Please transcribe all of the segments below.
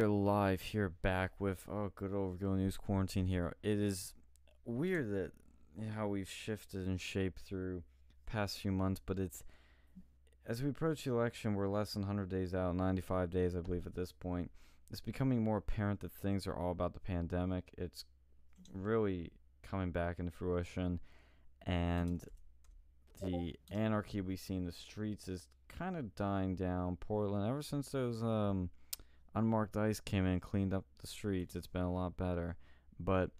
are live here back with oh good old Real News Quarantine here. It is weird that how we've shifted and shaped through past few months, but it's as we approach the election, we're less than 100 days out, 95 days, I believe, at this point. It's becoming more apparent that things are all about the pandemic. It's really coming back into fruition, and the anarchy we see in the streets is kind of dying down. Portland, ever since those um, unmarked ice came in and cleaned up the streets, it's been a lot better. But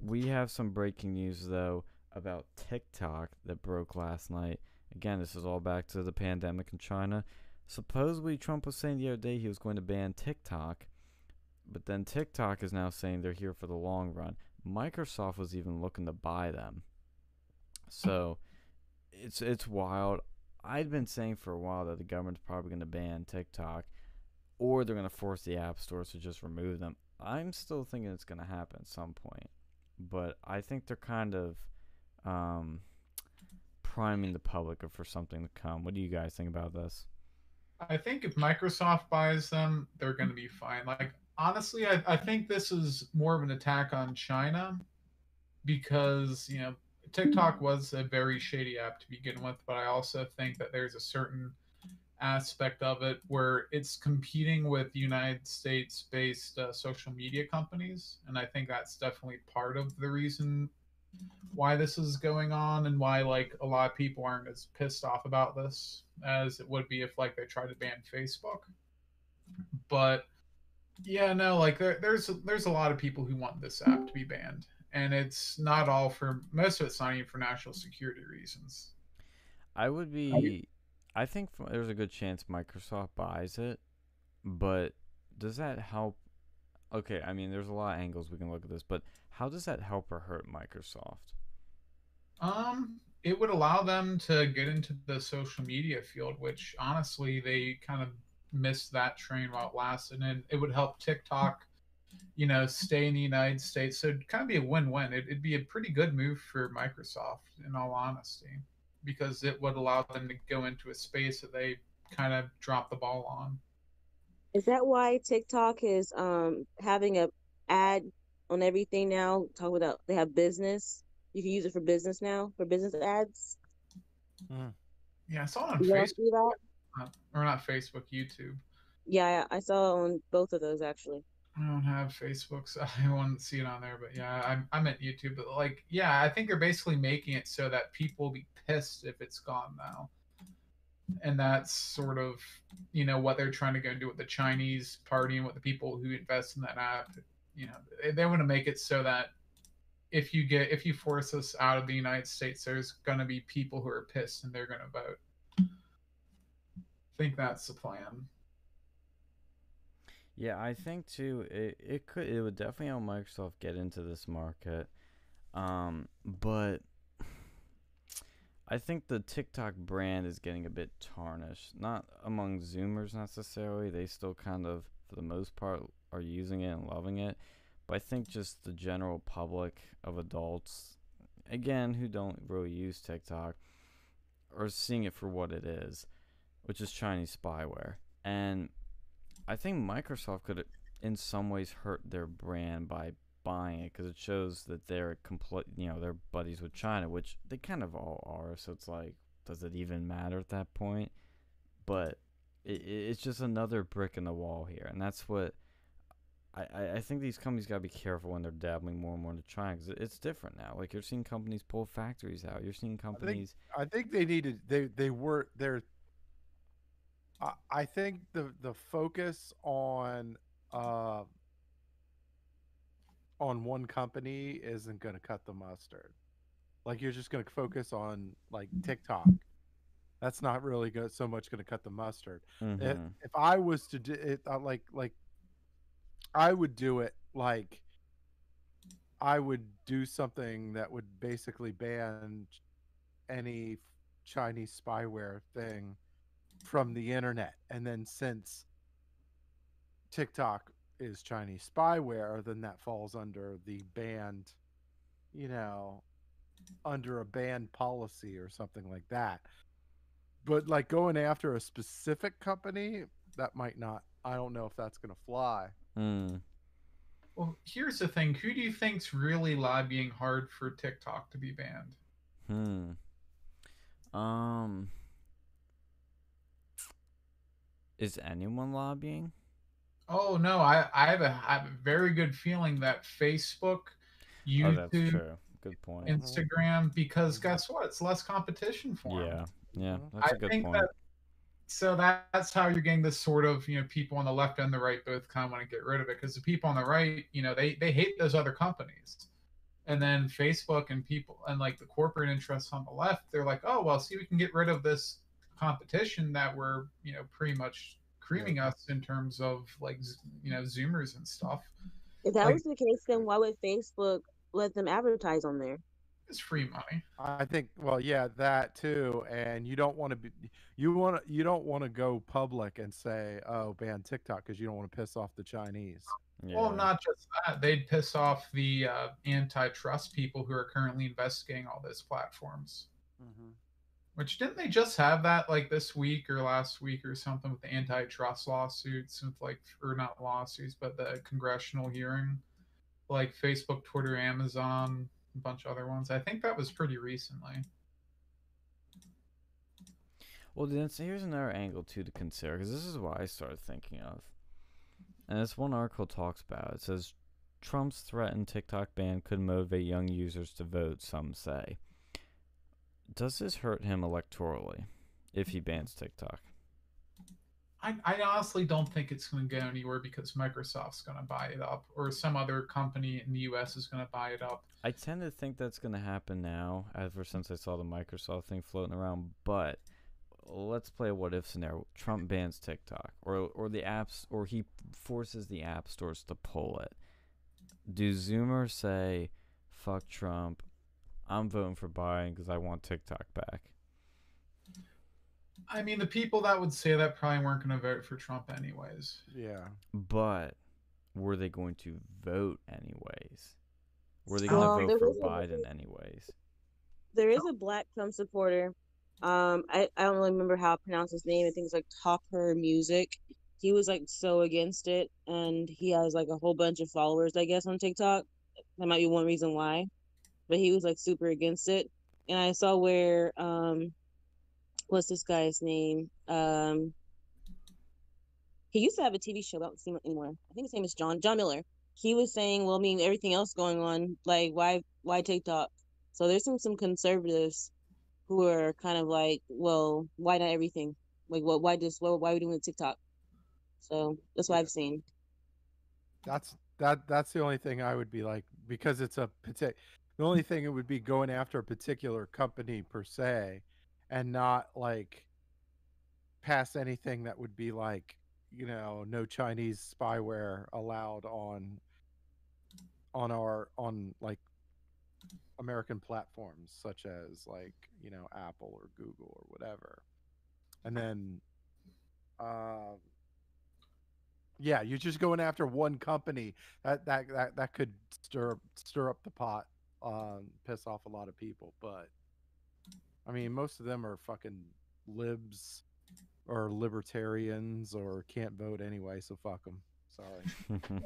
we have some breaking news though about TikTok that broke last night. Again, this is all back to the pandemic in China. Supposedly, Trump was saying the other day he was going to ban TikTok, but then TikTok is now saying they're here for the long run. Microsoft was even looking to buy them. So it's it's wild. I'd been saying for a while that the government's probably going to ban TikTok or they're going to force the app stores to just remove them. I'm still thinking it's going to happen at some point, but I think they're kind of um, priming the public for something to come. What do you guys think about this? I think if Microsoft buys them, they're going to be fine. Like honestly, I, I think this is more of an attack on China because you know TikTok was a very shady app to begin with, but I also think that there's a certain aspect of it where it's competing with United States based uh, social media companies. And I think that's definitely part of the reason why this is going on and why like a lot of people aren't as pissed off about this as it would be if like they tried to ban Facebook. But yeah, no, like there, there's there's a lot of people who want this app to be banned, and it's not all for most of it's not even for national security reasons. I would be I think there's a good chance Microsoft buys it, but does that help? Okay, I mean, there's a lot of angles we can look at this, but how does that help or hurt Microsoft? Um, it would allow them to get into the social media field, which honestly they kind of missed that train while it lasted, and it would help TikTok, you know, stay in the United States. So it'd kind of be a win-win. It, it'd be a pretty good move for Microsoft, in all honesty because it would allow them to go into a space that they kind of drop the ball on. Is that why TikTok is um having a ad on everything now? Talk about they have business. You can use it for business now for business ads. Mm. Yeah, I saw it on you Facebook. Uh, or not Facebook, YouTube. Yeah, I saw it on both of those actually. I don't have Facebook, so I won't see it on there. But yeah, I'm I'm at YouTube. But like, yeah, I think they're basically making it so that people will be pissed if it's gone now. And that's sort of, you know, what they're trying to go and do with the Chinese party and with the people who invest in that app. You know, they, they want to make it so that if you get if you force us out of the United States, there's going to be people who are pissed and they're going to vote. I think that's the plan. Yeah, I think too. It it could it would definitely help Microsoft get into this market, um, but I think the TikTok brand is getting a bit tarnished. Not among Zoomers necessarily. They still kind of, for the most part, are using it and loving it. But I think just the general public of adults, again, who don't really use TikTok, are seeing it for what it is, which is Chinese spyware. And I think Microsoft could, in some ways, hurt their brand by buying it because it shows that they're complete, you know, they're buddies with China, which they kind of all are. So it's like, does it even matter at that point? But it, it's just another brick in the wall here, and that's what. I, I think these companies got to be careful when they're dabbling more and more into China because it's different now. Like you're seeing companies pull factories out. You're seeing companies. I think, I think they needed they they were they're I think the the focus on uh, on one company isn't going to cut the mustard. Like you're just going to focus on like TikTok. That's not really good, so much going to cut the mustard. Mm-hmm. If, if, I was to do it, uh, like like I would do it like I would do something that would basically ban any Chinese spyware thing from the internet. And then since TikTok is Chinese spyware, then that falls under the banned, you know, under a banned policy or something like that. But like going after a specific company, that might not. I don't know if that's going to fly. Hmm. Well, here's the thing. Who do you think's really lobbying hard for TikTok to be banned? Hmm. Um. Is anyone lobbying? Oh no, I I have a, I have a very good feeling that Facebook, Oh, that's YouTube, true. Good point. Instagram, because guess what? It's less competition for 'em. Yeah. Yeah. Mhm. That's a I good think point. that so that, that's how you're getting this sort of you know people on the left and the right both kind of want to get rid of it because the people on the right you know they they hate those other companies and then facebook and people and like the corporate interests on the left they're like oh well see we can get rid of this competition that we're you know pretty much creaming us in terms of like you know zoomers and stuff If that Like- was the case, then why would Facebook let them advertise on there? it's free money I think well yeah that too and you don't want to be you want to you don't want to go public and say oh ban TikTok because you don't want to piss off the Chinese. yeah. well not just that they'd piss off the uh, antitrust people who are currently investigating all those platforms Which didn't they just have that like this week or last week or something with the antitrust lawsuits with like or not lawsuits but the congressional hearing, like Facebook, Twitter, Amazon, a bunch of other ones. I think that was pretty recently. Well, then here's another angle too to consider because this is what I started thinking of, and this one article talks about. It says Trump's threatened TikTok ban could motivate young users to vote. Some say. Does this hurt him electorally if he bans TikTok? I, I honestly don't think it's going to go anywhere because Microsoft's going to buy it up or some other company in the U.S. is going to buy it up. I tend to think that's going to happen now, ever since I saw the Microsoft thing floating around. But let's play a what if scenario. Trump bans TikTok, or or the apps, or he forces the app stores to pull it. Do Zoomers say, "Fuck Trump"? I'm voting for Biden because I want TikTok back. I mean, the people that would say that probably weren't going to vote for Trump anyways. Yeah. But were they going to vote anyways? Were they Um, going to there vote for was a- Biden anyways? There is a black Trump supporter. Um, I, I don't really remember how to pronounce his name. I think it's like Topper Music. He was like so against it, and he has like a whole bunch of followers, I guess, on TikTok. That might be one reason why. But he was like super against it. And I saw where um what's this guy's name? Um he used to have a TV show, I don't see him anymore. I think his name is John John Miller. He was saying, Well, I mean everything else going on, like why why TikTok? So there's some some conservatives who are kind of like, well, why not everything? Like, what? Why just? What? Why are we doing TikTok? So that's what I've seen. That's that that's the only thing I would be like because it's a the only thing it would be going after a particular company per se and not like pass anything that would be like you know no Chinese spyware allowed on on our on like American platforms such as like you know Apple or Google or whatever and then um yeah, you're just going after one company. That that that, that could stir stir up the pot, um, piss off a lot of people. But I mean, most of them are fucking libs or libertarians or can't vote anyway. So fuck them. Sorry.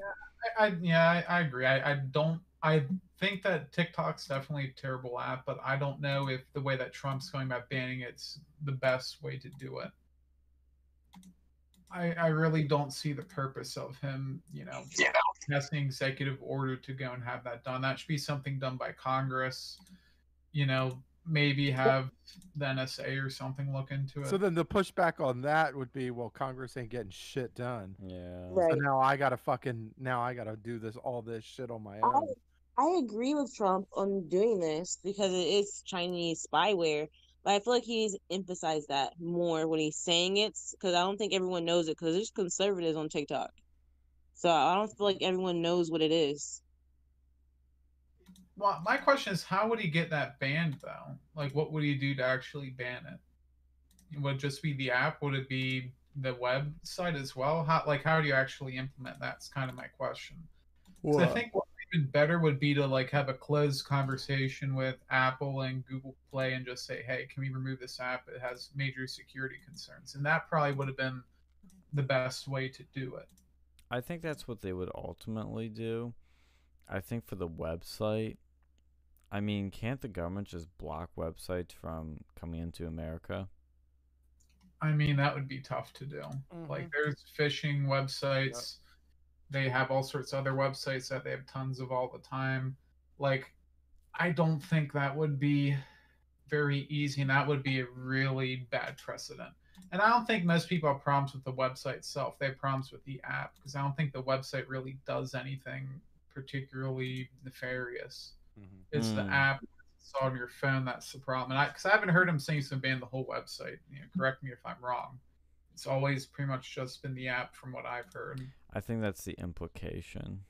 I, I yeah, I, I agree. I, I don't. I think that TikTok's definitely a terrible app, but I don't know if the way that Trump's going about banning it's the best way to do it. I I really don't see the purpose of him, you know, passing executive order to go and have that done. That should be something done by Congress. You know, maybe have the NSA or something look into it. so then the pushback on that would be, well, Congress ain't getting shit done. yeah. Right. So now I gotta fucking now I gotta do this all this shit on my own. I. I agree with Trump on doing this because it is Chinese spyware, but I feel like he's emphasized that more when he's saying it because I don't think everyone knows it because there's conservatives on TikTok. So I don't feel like everyone knows what it is. Well, my question is, how would he get that banned though? Like, what would he do to actually ban it? Would it just be the app? Would it be the website as well? How like how do you actually implement that? That's kind of my question. 'Cause I think what even better would be to like have a closed conversation with Apple and Google Play and just say, hey, can we remove this app? It has major security concerns, and that probably would have been the best way to do it. I think that's what they would ultimately do. I think for the website, I mean, can't the government just block websites from coming into America? I mean, that would be tough to do. Like, mm-hmm. there's phishing websites. They have all sorts of other websites that they have tons of all the time. Like, I don't think that would be very easy, and that would be a really bad precedent. And I don't think most people have problems with the website itself. They have problems with the app because I don't think the website really does anything particularly nefarious. Mhm. It's the Mm. app it's on your phone that's the problem. And I, because I haven't heard him saying he's gonna ban the whole website. You know, correct me if I'm wrong. It's always pretty much just been the app, from what I've heard. I think that's the implication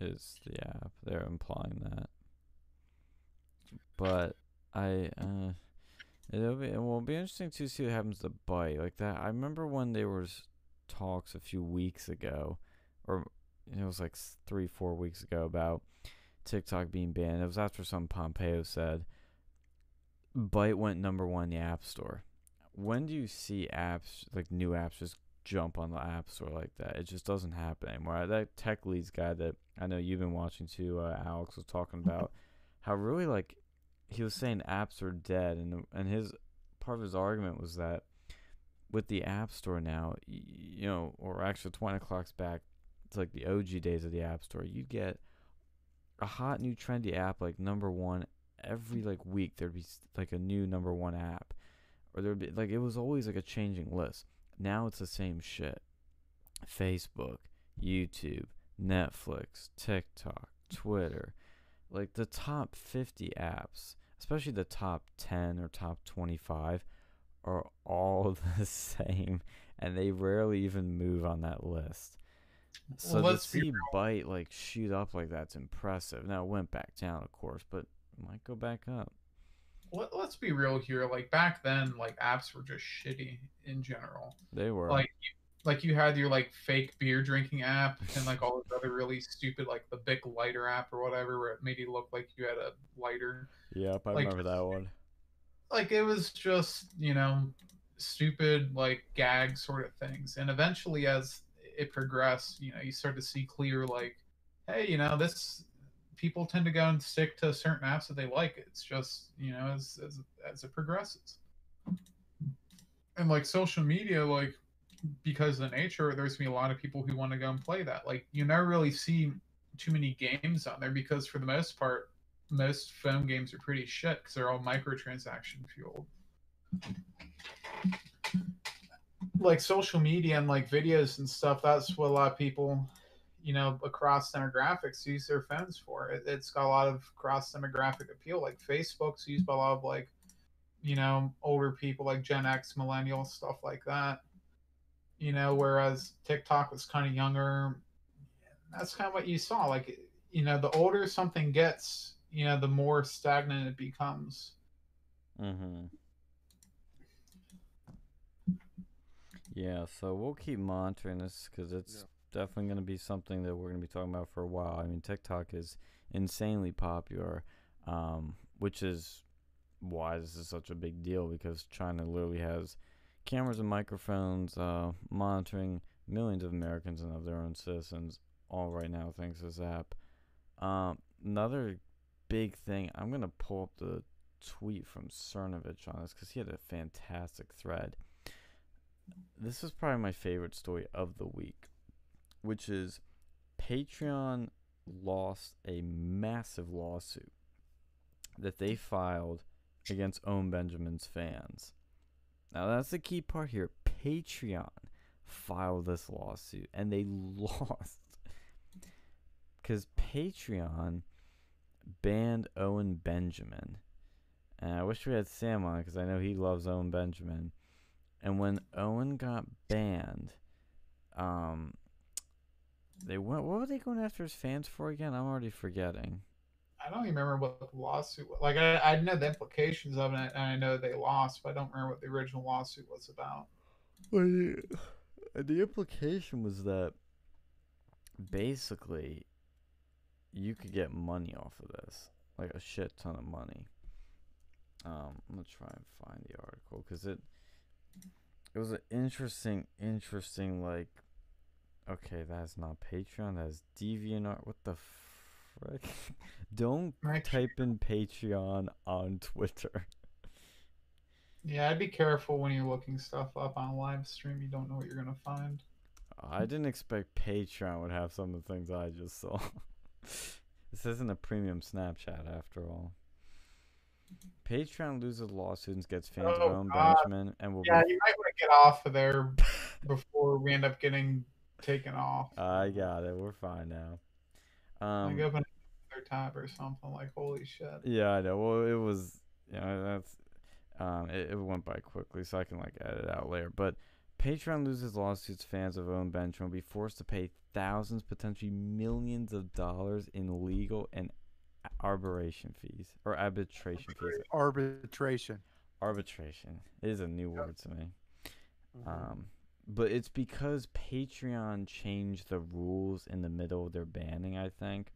is the app. They're implying that. But I uh it'll be it will be interesting to see what happens to Byte like that. I remember when there was talks a few weeks ago or it was like 3 4 weeks ago about TikTok being banned. It was after some Pompeo said Byte went number 1 in the App Store. When do you see apps like new apps just jump on the app store like that. It just doesn't happen anymore. That tech leads guy that I know you've been watching too, uh, Alex was talking about how really like he was saying apps are dead, and and his part of his argument was that with the app store now, you know, or actually twenty o'clock's back, it's like the OG days of the app store. You'd get a hot new trendy app like number one every like week. There'd be like a new number one app, or there'd be like it was always like a changing list. Now it's the same shit. Facebook, YouTube, Netflix, TikTok, Twitter. Like the top 50 apps, especially the top 10 or top 25, are all the same and they rarely even move on that list. So Well, to let's see Byte like shoot up like that's impressive. Now it went back down, of course, but it might go back up. Let, let's be real here. Like back then, like apps were just shitty in general. They were. Like, like you had your like fake beer drinking app and like all those other really stupid like the Bic lighter app or whatever, where it made you look like you had a lighter. yep, I like- remember that one. Like it was just you know stupid like gag sort of things. And eventually, as it progressed, you know, you start to see clear like, hey, you know, this people tend to go and stick to certain apps that they like. It's just you know as as as it progresses. And like social media, like because of the nature, there's gonna be a lot of people who want to go and play that. Like you never really see too many games on there because for the most part, most phone games are pretty shit because they're all microtransaction fueled. Like social media and like videos and stuff, that's what a lot of people, you know, across demographics use their phones for. It, it's got a lot of cross demographic appeal. Like Facebook's used by a lot of like, you know, older people like Gen X, millennials, stuff like that. You know, whereas TikTok was kind of younger. That's kind of what you saw. Like, you know, the older something gets, you know, the more stagnant it becomes. Mm-hmm. Yeah, so we'll keep monitoring this because it's definitely going to be something that we're going to be talking about for a while. I mean, TikTok is insanely popular, um, which is why this is such a big deal because China literally has cameras and microphones uh, monitoring millions of Americans and of their own citizens all right now thanks to app. Um, another big thing, I'm going to pull up the tweet from Cernovich on this because he had a fantastic thread. This is probably my favorite story of the week, which is Patreon lost a massive lawsuit that they filed against Owen Benjamin's fans. Now, that's the key part here. Patreon filed this lawsuit and they lost because Patreon banned Owen Benjamin. And I wish we had Sam on because I know he loves Owen Benjamin. And when Owen got banned, um, they went. What were they going after his fans for again? I'm already forgetting. I don't even remember what the lawsuit was. Like, I, I know the implications of it, and I know they lost, but I don't remember what the original lawsuit was about. Well, the, the implication was that basically you could get money off of this, like a shit ton of money. Um, I'm gonna try and find the article because it it was an interesting, interesting like Okay, that's not Patreon. That's DeviantArt. What the frick? Don't type in Patreon on Twitter. Yeah, I'd be careful when you're looking stuff up on a live stream. You don't know what you're gonna find. I didn't expect Patreon would have some of the things I just saw. this isn't a premium Snapchat after all. Patreon loses lawsuits gets fans Oh, God. Benjamin and will Yeah, be. you might want to get off of there before we end up getting taken off. I got it. We're fine now. Um, like open another tab or something. Like holy shit. Yeah, I know. Well, it was, you know, that's, um, it, it went by quickly, so I can like edit it out later. But Patreon loses lawsuits. Fans of Owen Benjamin will be forced to pay thousands, potentially millions of dollars in legal and arbitration fees or arbitration fees. Arbitration. Arbitration is a new Yep. word to me. Mhm. Um, but it's because Patreon changed the rules in the middle of their banning. I think.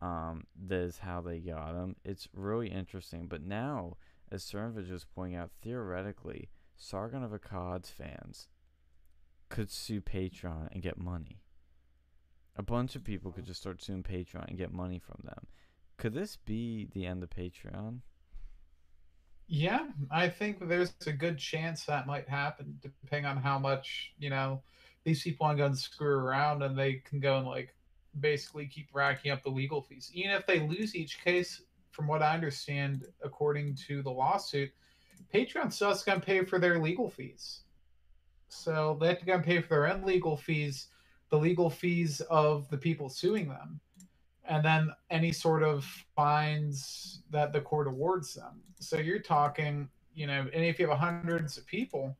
Um, that is how they got them. It's really interesting. But now, as Cernovich was pointing out, theoretically, Sargon of Akkad's fans could sue Patreon and get money. A bunch of people could just start suing Patreon and get money from them. Could this be the end of Patreon? Yeah, I think there's a good chance that might happen, depending on how much you know these people want to go and screw around, and they can go and like basically keep racking up the legal fees. Even if they lose each case, from what I understand, according to the lawsuit, Patreon still has to pay for their legal fees. So they have to go and pay for their own legal fees, the legal fees of the people suing them, and then any sort of fines that the court awards them. So you're talking, you know, and if you have hundreds of people,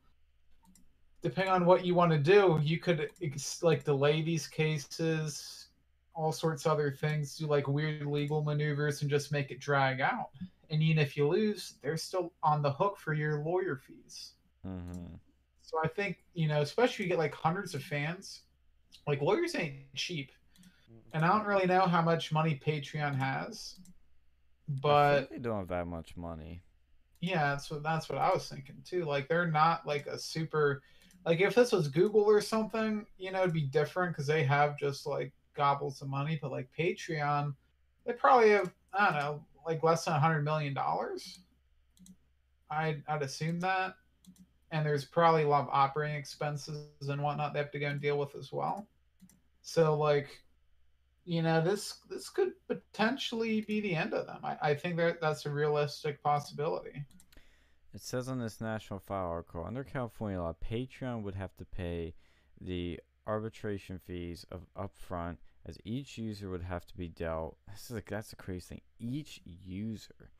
depending on what you want to do, you could ex- like delay these cases, all sorts of other things, do like weird legal maneuvers, and just make it drag out. And even if you lose, they're still on the hook for your lawyer fees. Mm-hmm. So I think you know, especially if you get like hundreds of fans, like lawyers ain't cheap, and I don't really know how much money Patreon has, but they don't have that much money. yeah, that's what that's what I was thinking too. Like they're not like a super, like if this was Google or something, you know, it'd be different because they have just like gobbles of money. But like Patreon, they probably have I don't know, like less than a hundred million dollars. I'd I'd assume that, and there's probably a lot of operating expenses and whatnot they have to go and deal with as well. So like, you know, this this could potentially be the end of them. I, I think that that's a realistic possibility. It says on this National File article, under California law, Patreon would have to pay the arbitration fees of upfront, as each user would have to be dealt. This is like that's the crazy thing. Each user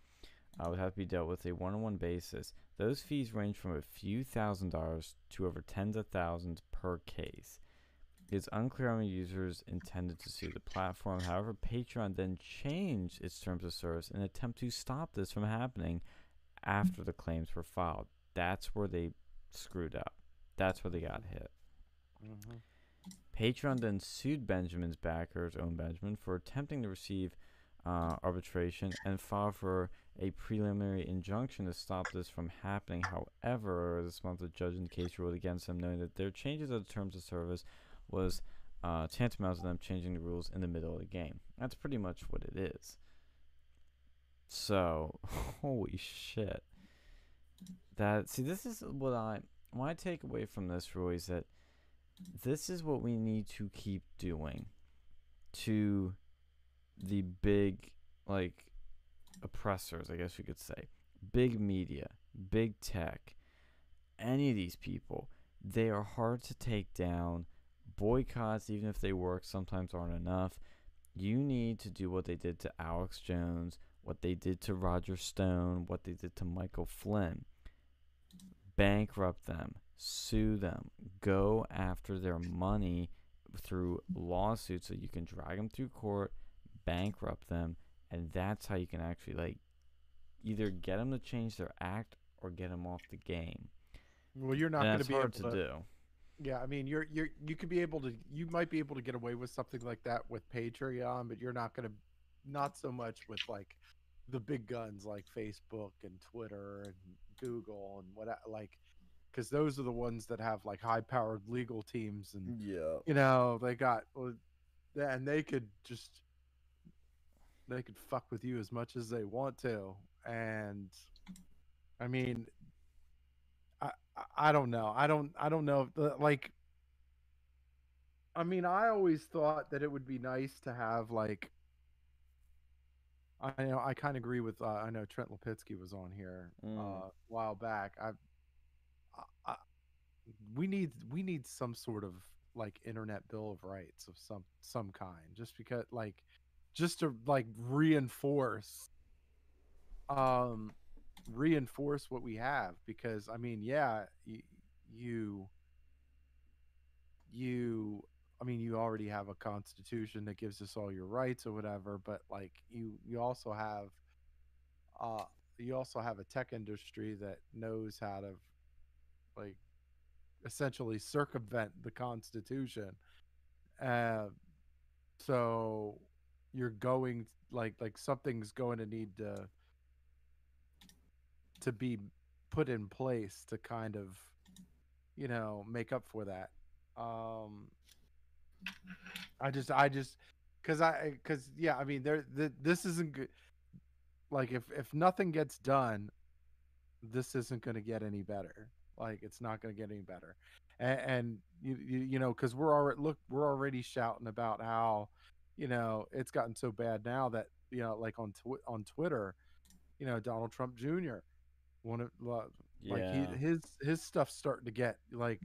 uh, would have to be dealt with a one-on-one basis. Those fees range from a few thousand dollars to over tens of thousands per case. It's unclear how many users intended to sue the platform. However, Patreon then changed its terms of service in an attempt to stop this from happening after the claims were filed. That's where they screwed up. That's where they got hit. Mhm. Patreon then sued Benjamin's backers, Owen Benjamin, for attempting to receive uh, arbitration and filed for a preliminary injunction to stop this from happening. However, this month, the judge in the case ruled against them, knowing that their changes of the terms of service was uh, tantamount to them changing the rules in the middle of the game. That's pretty much what it is. So, holy shit. That see, this is what I my takeaway from this, Roy, is that this is what we need to keep doing to the big like oppressors, I guess you could say. Big media, big tech, any of these people, they are hard to take down. Boycotts, even if they work, sometimes aren't enough. You need to do what they did to Alex Jones, what they did to Roger Stone, what they did to Michael Flynn. Bankrupt them, sue them, go after their money through lawsuits so you can drag them through court, bankrupt them, and that's how you can actually like either get them to change their act or get them off the game. Well, you're not going to be able to to. do. Yeah, I mean, you're you're you could be able to. You might be able to get away with something like that with Patreon, but you're not going to. Not so much with like the big guns like Facebook and Twitter and Google and what like because those are the ones that have like high powered legal teams and Yeah. you know they got and they could just they could fuck with you as much as they want to and i mean i don't know i don't i don't know if the, like i mean i always thought that it would be nice to have like i know i kind of agree with uh, i know trent lipitsky was on here Mm. uh, a while back I, I we need we need some sort of like internet bill of rights of some some kind just because like just to like reinforce um reinforce what we have because i mean yeah y- you you i mean you already have a constitution that gives us all your rights or whatever but like you you also have uh you also have a tech industry that knows how to like essentially circumvent the constitution. Uh so you're going like like something's going to need to to be put in place to kind of you know make up for that. Um i just i just because i because yeah i mean there th- this isn't good. Like if if nothing gets done this isn't going to get any better. Like it's not going to get any better. And, and you, you you know because we're already look we're already shouting about how you know it's gotten so bad now that you know like on tw- on twitter you know donald trump jr one of like Yeah. he, his his stuff's starting to get like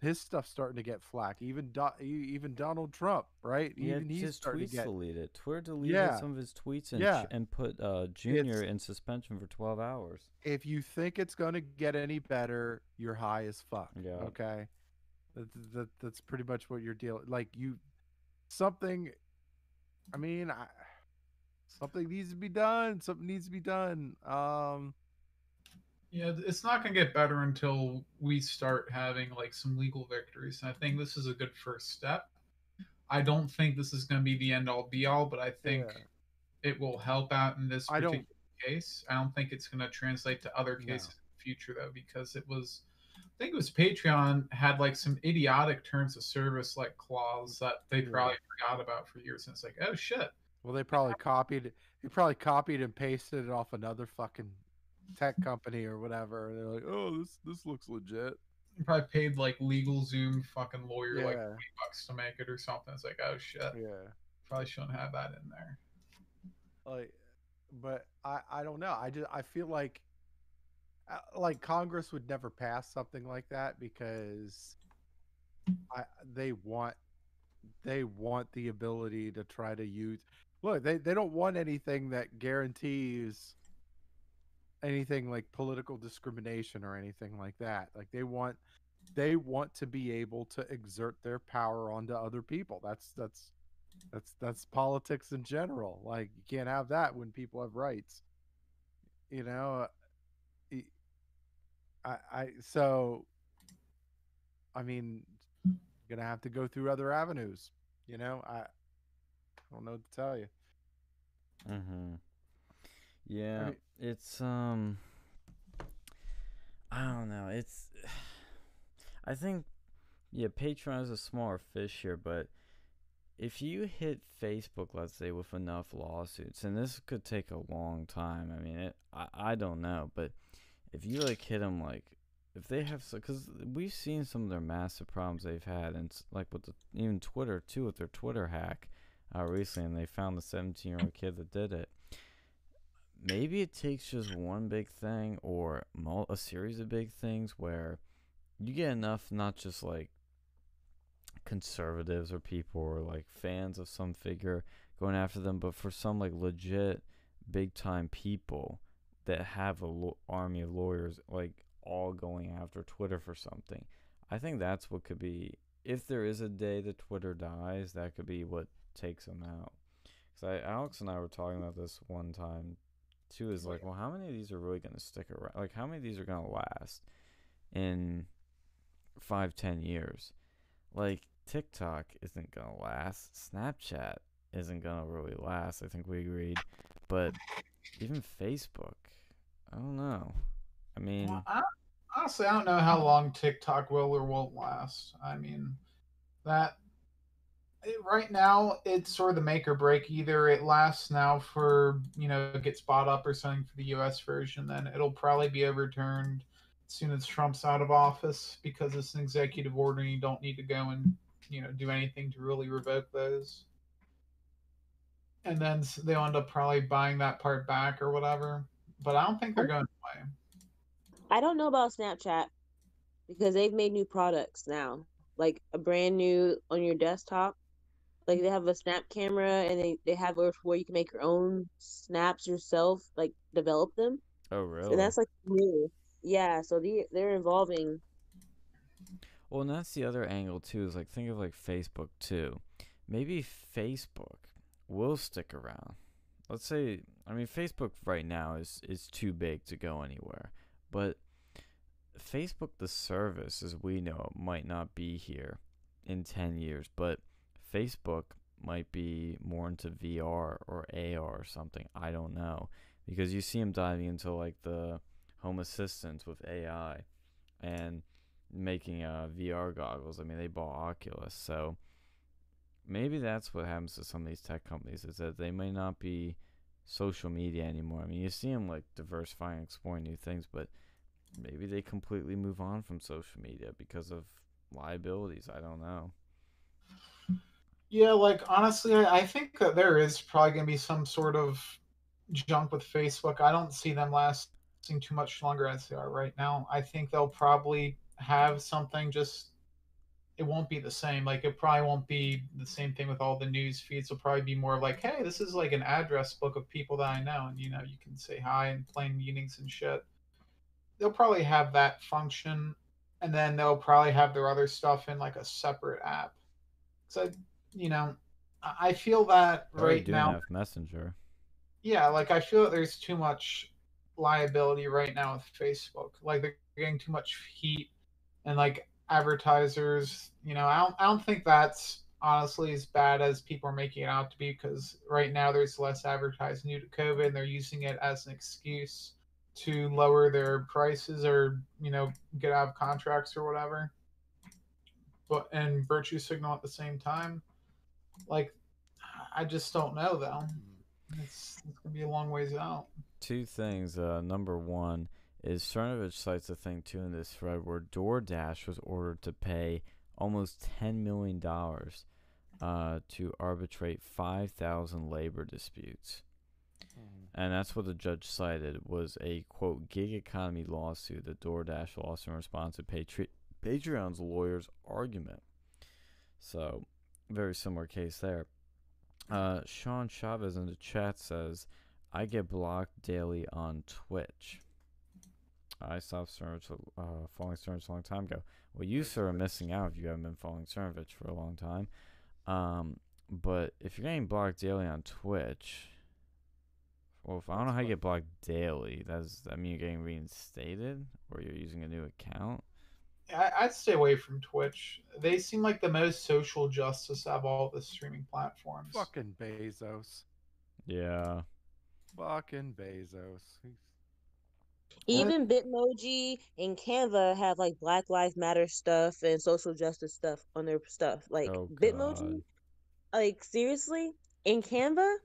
his stuff's starting to get flack even Do- even donald trump right Yeah, even he's his starting tweets to get deleted. Twitter deleted Yeah. some of his tweets and Yeah. and put uh Junior It's- in suspension for twelve hours. if you think it's going to get any better, you're high as fuck. Yeah. Okay. That, that, that's pretty much what you're dealing. Like you, something. I mean, I, something needs to be done. Something needs to be done. Um. Yeah, it's not going to get better until we start having like some legal victories. And I think this is a good first step. I don't think this is going to be the end all be all, but I think Yeah. it will help out in this I particular case. I don't think it's going to translate to other No. cases in the future though, because it was, I think it was Patreon had like some idiotic terms of service like clause that they Yeah. probably forgot about for years. And it's like, oh shit, Well, they probably copied. They probably copied and pasted it off another fucking tech company or whatever. And they're like, "Oh, this this looks legit." you probably paid like LegalZoom fucking lawyer like twenty bucks to make it or something. It's like, oh shit, Yeah. probably shouldn't have that in there. like but i i don't know i just i feel like uh, like congress would never pass something like that because i they want they want the ability to try to use look they, they don't want anything that guarantees anything like political discrimination or anything like that like they want they want to be able to exert their power onto other people. That's that's that's that's politics in general. Like you can't have that when people have rights you know y- i i so i mean you're gonna have to go through other avenues you know? I I don't know what to tell you. Mm-hmm. Yeah, mean- it's um, I don't know. It's, I think, yeah, Patreon is a smaller fish here, but if you hit Facebook, let's say, with enough lawsuits, and this could take a long time. I mean, it, I I don't know, but if you like hit them like. If they have, because we've seen some of their massive problems they've had, and like with the, even Twitter too, with their Twitter hack, uh, recently, and they found the 17 year old kid that did it. Maybe it takes just one big thing or a series of big things where you get enough, not just like conservatives or people or like fans of some figure going after them, but for some like legit big time people that have a lo- army of lawyers like all going after Twitter for something. I think that's what could be if there is a day that Twitter dies, that could be what takes them out. Because Alex and I were talking about this one time too. Is like, well, how many of these are really going to stick around? Like, how many of these are going to last in five, ten years? Like, TikTok isn't going to last. Snapchat isn't going to really last. I think we agreed. But even Facebook, I don't know. I mean, Well, I, honestly, I don't know how long TikTok will or won't last. I mean, that right now it's sort of the make or break. Either it lasts now for you know gets bought up or something for the U.S. version, then it'll probably be overturned as soon as Trump's out of office because it's an executive order and you don't need to go and you know do anything to really revoke those. And then they'll end up probably buying that part back or whatever. But I don't think they're going away. I don't know about Snapchat because they've made new products now, like a brand new on your desktop. Like they have a snap camera and they, they have where you can make your own snaps yourself, like develop them. Oh, really? And that's like new. Yeah, so they they're involving. Well, and that's the other angle too. Is like think of like Facebook too. Maybe Facebook will stick around. Let's say, I mean, Facebook right now is is too big to go anywhere, but Facebook, the service as we know, it might not be here in ten years, but Facebook might be more into VR or AR or something. I don't know because you see them diving into like the home assistants with AI and making uh, VR goggles. I mean, they bought Oculus, so maybe that's what happens to some of these tech companies is that they may not be social media anymore. I mean, you see them like diversifying, exploring new things, but maybe they completely move on from social media because of liabilities. I don't know. Yeah, like honestly, I, I think that there is probably going to be some sort of junk with Facebook. I don't see them lasting too much longer as they are right now. I think they'll probably have something just it won't be the same. Like it probably won't be the same thing with all the news feeds. It'll probably be more like, hey, this is like an address book of people that I know, and you know, you can say hi and plan meetings and shit. They'll probably have that function, and then they'll probably have their other stuff in like a separate app. So you know, I feel that right now. Have Messenger. Yeah, like I feel that there's too much liability right now with Facebook. Like they're getting too much heat, and like advertisers, you know, I don't, I don't think that's honestly as bad as people are making it out to be because right now there's less advertising due to COVID, and they're using it as an excuse to lower their prices or you know get out of contracts or whatever. But and virtue signal at the same time like I just don't know though. It's, it's gonna be a long ways out. Two things. Uh, number one is Cernovich cites a thing too in this thread where DoorDash was ordered to pay almost ten million dollars uh, to arbitrate five thousand labor disputes. Mm. And that's what the judge cited was a quote gig economy lawsuit that DoorDash lost in response to Patri- Patreon's lawyer's argument. So very similar case there. Uh, Sean Chavez in the chat says, I get blocked daily on Twitch. I stopped Cernovich, uh, following Cernovich a long time ago. Well, you, sir, are missing out if you haven't been following Cernovich for a long time. Um, but if you're getting blocked daily on Twitch, well, if I don't know how you get blocked daily, That's that mean you're getting reinstated or you're using a new account? I, I'd stay away from Twitch. They seem like the most social justice of all the streaming platforms. Fucking Bezos. Yeah. Fucking Bezos. Even Bitmoji and Canva have like Black Lives Matter stuff and social justice stuff on their stuff. Like oh, Bitmoji, like seriously, in Canva,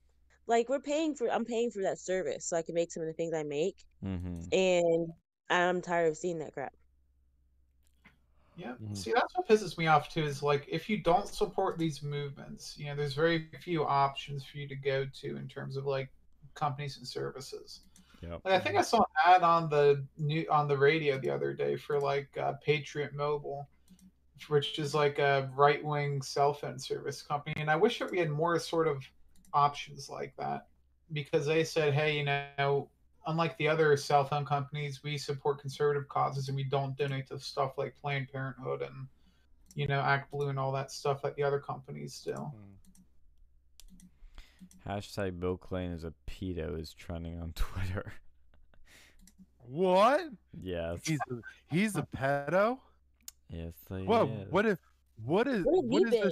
like we're paying for. I'm paying for that service so I can make some of the things I make, mm-hmm. and I'm tired of seeing that crap. Yeah. Mm-hmm. See, that's what pisses me off too. Is like if you don't support these movements, you know, there's very few options for you to go to in terms of like companies and services. Yeah. Like I think I saw an ad on the new on the radio the other day for like uh, Patriot Mobile, which is like a right wing cell phone service company, and I wish that we had more sort of options like that because they said, hey, you know, unlike the other cell phone companies, we support conservative causes and we don't donate to stuff like Planned Parenthood and you know Act Blue and all that stuff like the other companies do. Hmm. Hashtag Bill Clinton is a pedo is trending on Twitter. What? Yes. He's a, he's a pedo. Yes. What? What if? What is? What, what is been?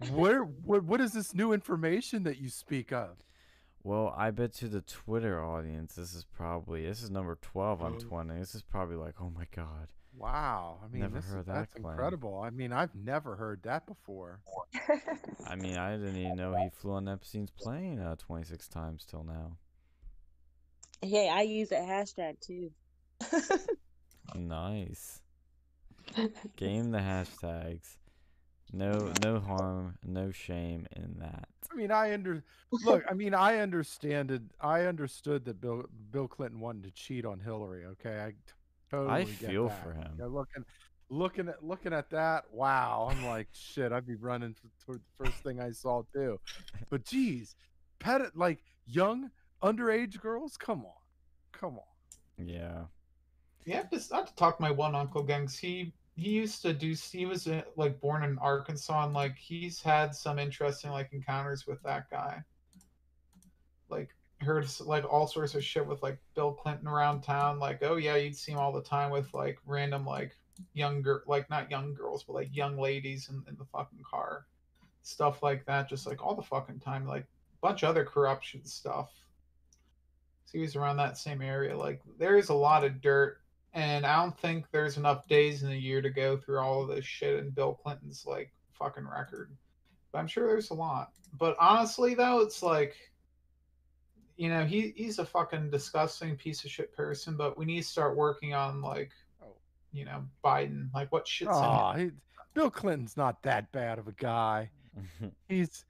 this? Where? What? What is this new information that you speak of? Well, I bet to the Twitter audience, this is probably this is number twelve on twenty. This is probably like, oh my god. Wow. I mean, Never this is- heard that that's claim. incredible. I mean, I've never heard that before. I mean, I didn't even know he flew on Epstein's plane uh, twenty six times till now. Hey, I use that hashtag too. Nice. Game the hashtags. No, no harm, no shame in that. I mean, I under look. I mean, I understand it. I understood that Bill Bill Clinton wanted to cheat on Hillary. Okay, I t- totally. I get feel that. for him. Yeah, looking, looking at looking at that. Wow, I'm like, shit. I'd be running t- toward the first thing I saw too. But geez, pet it like young underage girls. Come on, come on. Yeah. Yeah, I have to, I have to talk to my one uncle, gangs. He he used to do. He was uh, like born in Arkansas, and like he's had some interesting like encounters with that guy. Like heard like all sorts of shit with like Bill Clinton around town. Like, oh yeah, you'd see him all the time with like random like younger, like not young girls, but like young ladies in, in the fucking car, stuff like that. Just like all the fucking time, like bunch of other corruption stuff. So he was around that same area. Like there is a lot of dirt and I don't think there's enough days in a year to go through all of this shit in Bill Clinton's like fucking record. But I'm sure there's a lot. But honestly though, it's like you know, he he's a fucking disgusting piece of shit person, but we need to start working on like Oh. you know, Biden. Like what shit's in Oh, he, Bill Clinton's not that bad of a guy. He's,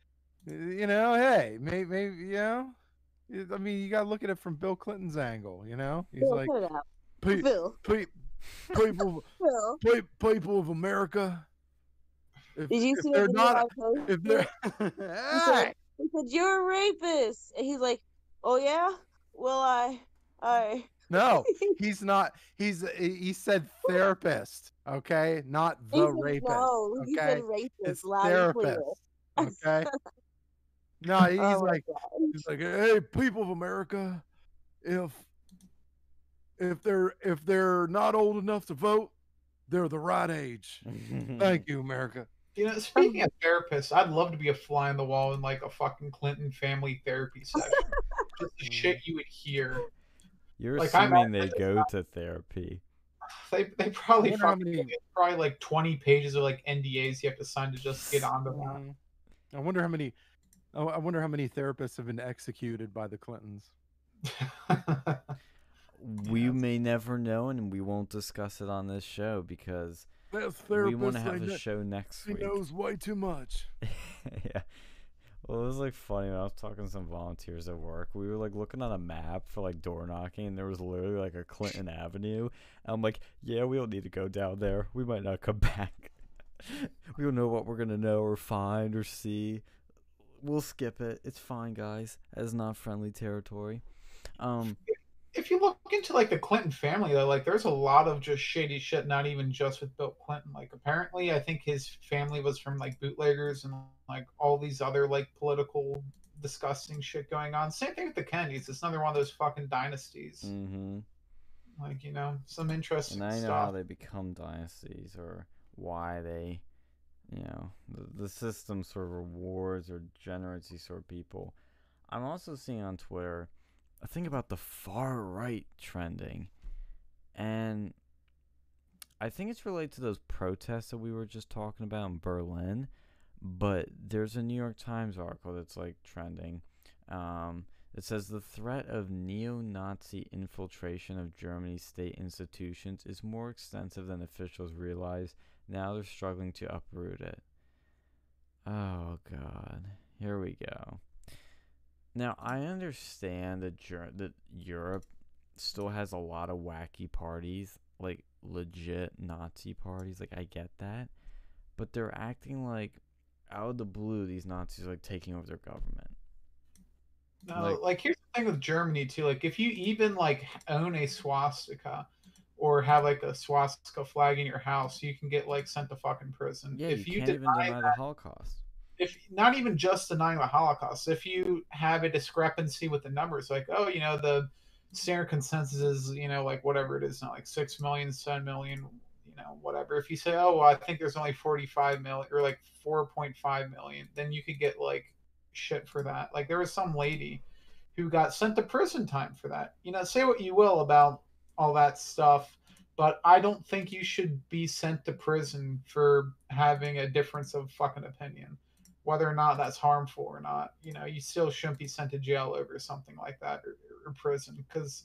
you know, hey, maybe, maybe you know. I mean, you gotta look at it from Bill Clinton's angle. You know, he's Phil, like, cut it out. "Pe- pe- people, pe- people of America. If, Did you if see they're the video not, I posted? if they're, hey, He said, "You're a rapist," and he's like, "Oh yeah, well I, I." no, he's not. He's he said therapist, okay, not He the said- rapist. No, he okay, said rapist. it's loud and clear. therapist. Okay. No, he's Oh like. He's like, hey, people of America, if if they're if they're not old enough to vote, they're the right age. Thank you, America. You know, speaking of therapists, I'd love to be a fly on the wall in like a fucking Clinton family therapy session. Just the shit you would hear. You're Like, assuming they actually go to therapy. They they probably wonder how fucking many- it's probably like twenty pages of like NDAs you have to sign to just get onto that. Mm. I wonder how many. I I wonder how many therapists have been executed by the Clintons. We Yes. may never know, and we won't discuss it on this show because That we want to have a show next he week. knows way too much. yeah. Well, it was like funny when I was talking to some volunteers at work. We were like looking on a map for like door knocking, and there was literally like a Clinton Avenue. And I'm like, yeah, we don't need to go down there. We might not come back. we don't know what we're gonna know or find or see. We'll skip it. It's fine, guys. As not friendly territory. Um, if you look into like the Clinton family though, like there's a lot of just shady shit, not even just with Bill Clinton. Like apparently I think his family was from like bootleggers and like all these other like political disgusting shit going on. Same thing with the Kennedys. It's another one of those fucking dynasties. mm-hmm. Like, you know, some interesting And I know stuff. how they become dynasties or why they, you know, the, the system sort of rewards or generates these sort of people. I'm also seeing on Twitter a thing about the far right trending. And I think it's related to those protests that we were just talking about in Berlin. But there's a New York Times article that's like trending. Um, it says the threat of neo Nazi infiltration of Germany's state institutions is more extensive than officials realize. Now they're struggling to uproot it. Oh, God. Here we go. Now, I understand that, Ger- that Europe still has a lot of wacky parties, like legit Nazi parties. Like, I get that. But they're acting like out of the blue, these Nazis are like taking over their government. No, Like- like, here's the thing with Germany too. Like if you even like own a swastika or have like a swastika flag in your house, you can get like sent to fucking prison. Yeah, if you you, can't even deny deny that, the Holocaust. If not even just denying the Holocaust, if you have a discrepancy with the numbers, like oh, you know the standard consensus is you know like whatever it is now, like six million, seven million, you know whatever. If you say oh, well, I think there's only forty five million or like four point five million, then you could get like shit for that. Like there was some lady who got sent to prison time for that. You know, say what you will about all that stuff, but I don't think you should be sent to prison for having a difference of fucking opinion. Whether or not that's harmful or not, you know, you still shouldn't be sent to jail over something like that or, or prison because,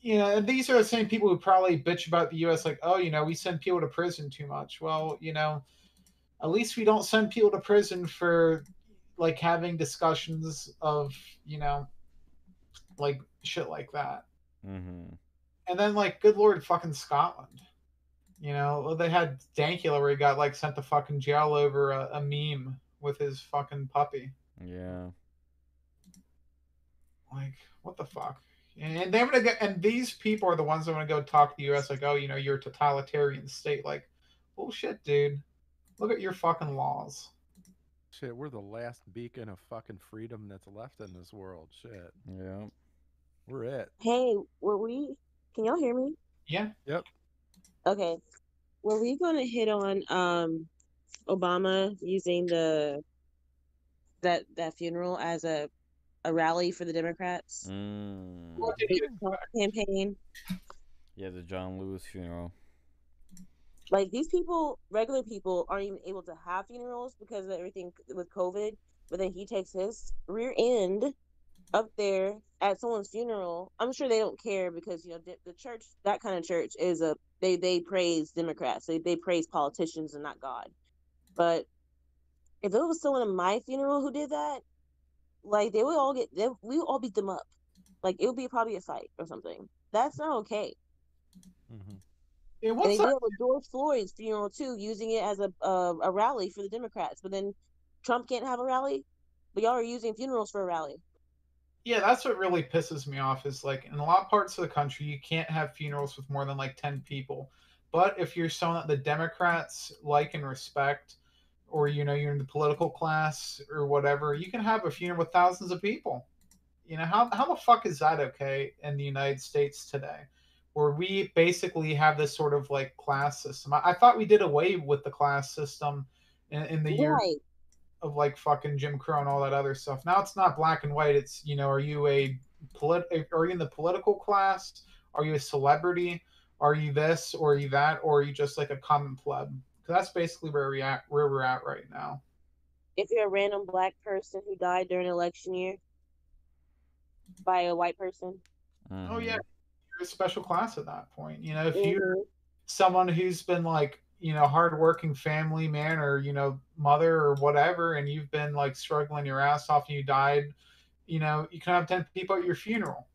you know, and these are the same people who probably bitch about the U.S. like, oh, you know, we send people to prison too much. Well, you know, at least we don't send people to prison for like having discussions of you know like shit like that Mm-hmm. and then like good lord fucking scotland you know they had dankula where he got like sent to fucking jail over a, a meme with his fucking puppy Yeah. like what the fuck and they're gonna get and these people are the ones that want to go talk to the us like oh you know you're a totalitarian state like bullshit dude look at your fucking laws Shit, we're the last beacon of fucking freedom that's left in this world. Shit, Yeah. we're it. Hey, were we? Can y'all hear me? yeah Okay. Were we going to hit on um Obama using the that that funeral as a a rally for the Democrats Mm. what did he campaign? Yeah, the John Lewis funeral. Like these people, regular people, aren't even able to have funerals because of everything with COVID. But then he takes his rear end up there at someone's funeral. I'm sure they don't care because you know the, the church, that kind of church, is a they they praise Democrats. They they praise politicians and not God. But if it was someone at my funeral who did that, like they would all get they, we would all beat them up. Like it would be probably a fight or something. That's not okay. hmm Yeah, And what's they did it with George Floyd's funeral too, using it as a uh, a rally for the Democrats. But then Trump can't have a rally, but y'all are using funerals for a rally. Yeah, that's what really pisses me off. Is like in a lot of parts of the country, you can't have funerals with more than like ten people. But if you're someone that the Democrats like and respect, or you know you're in the political class or whatever, you can have a funeral with thousands of people. You know how how the fuck is that okay in the United States today? Where we basically have this sort of like class system. I, I thought we did away with the class system in, in the year Right. Of like fucking Jim Crow and all that other stuff. Now it's not black and white. It's you know, are you a polit? Are you in the political class? Are you a celebrity? Are you this or are you that? Or are you just like a common pleb? 'Cause that's basically where we at where we're at right now. If you're a random black person who died during election year by a white person, Oh yeah, you're a special class at that point. You know, if you're Mhm. someone who's been like you know hardworking family man or you know mother or whatever, and you've been like struggling your ass off and you died, you know, you can have ten people at your funeral.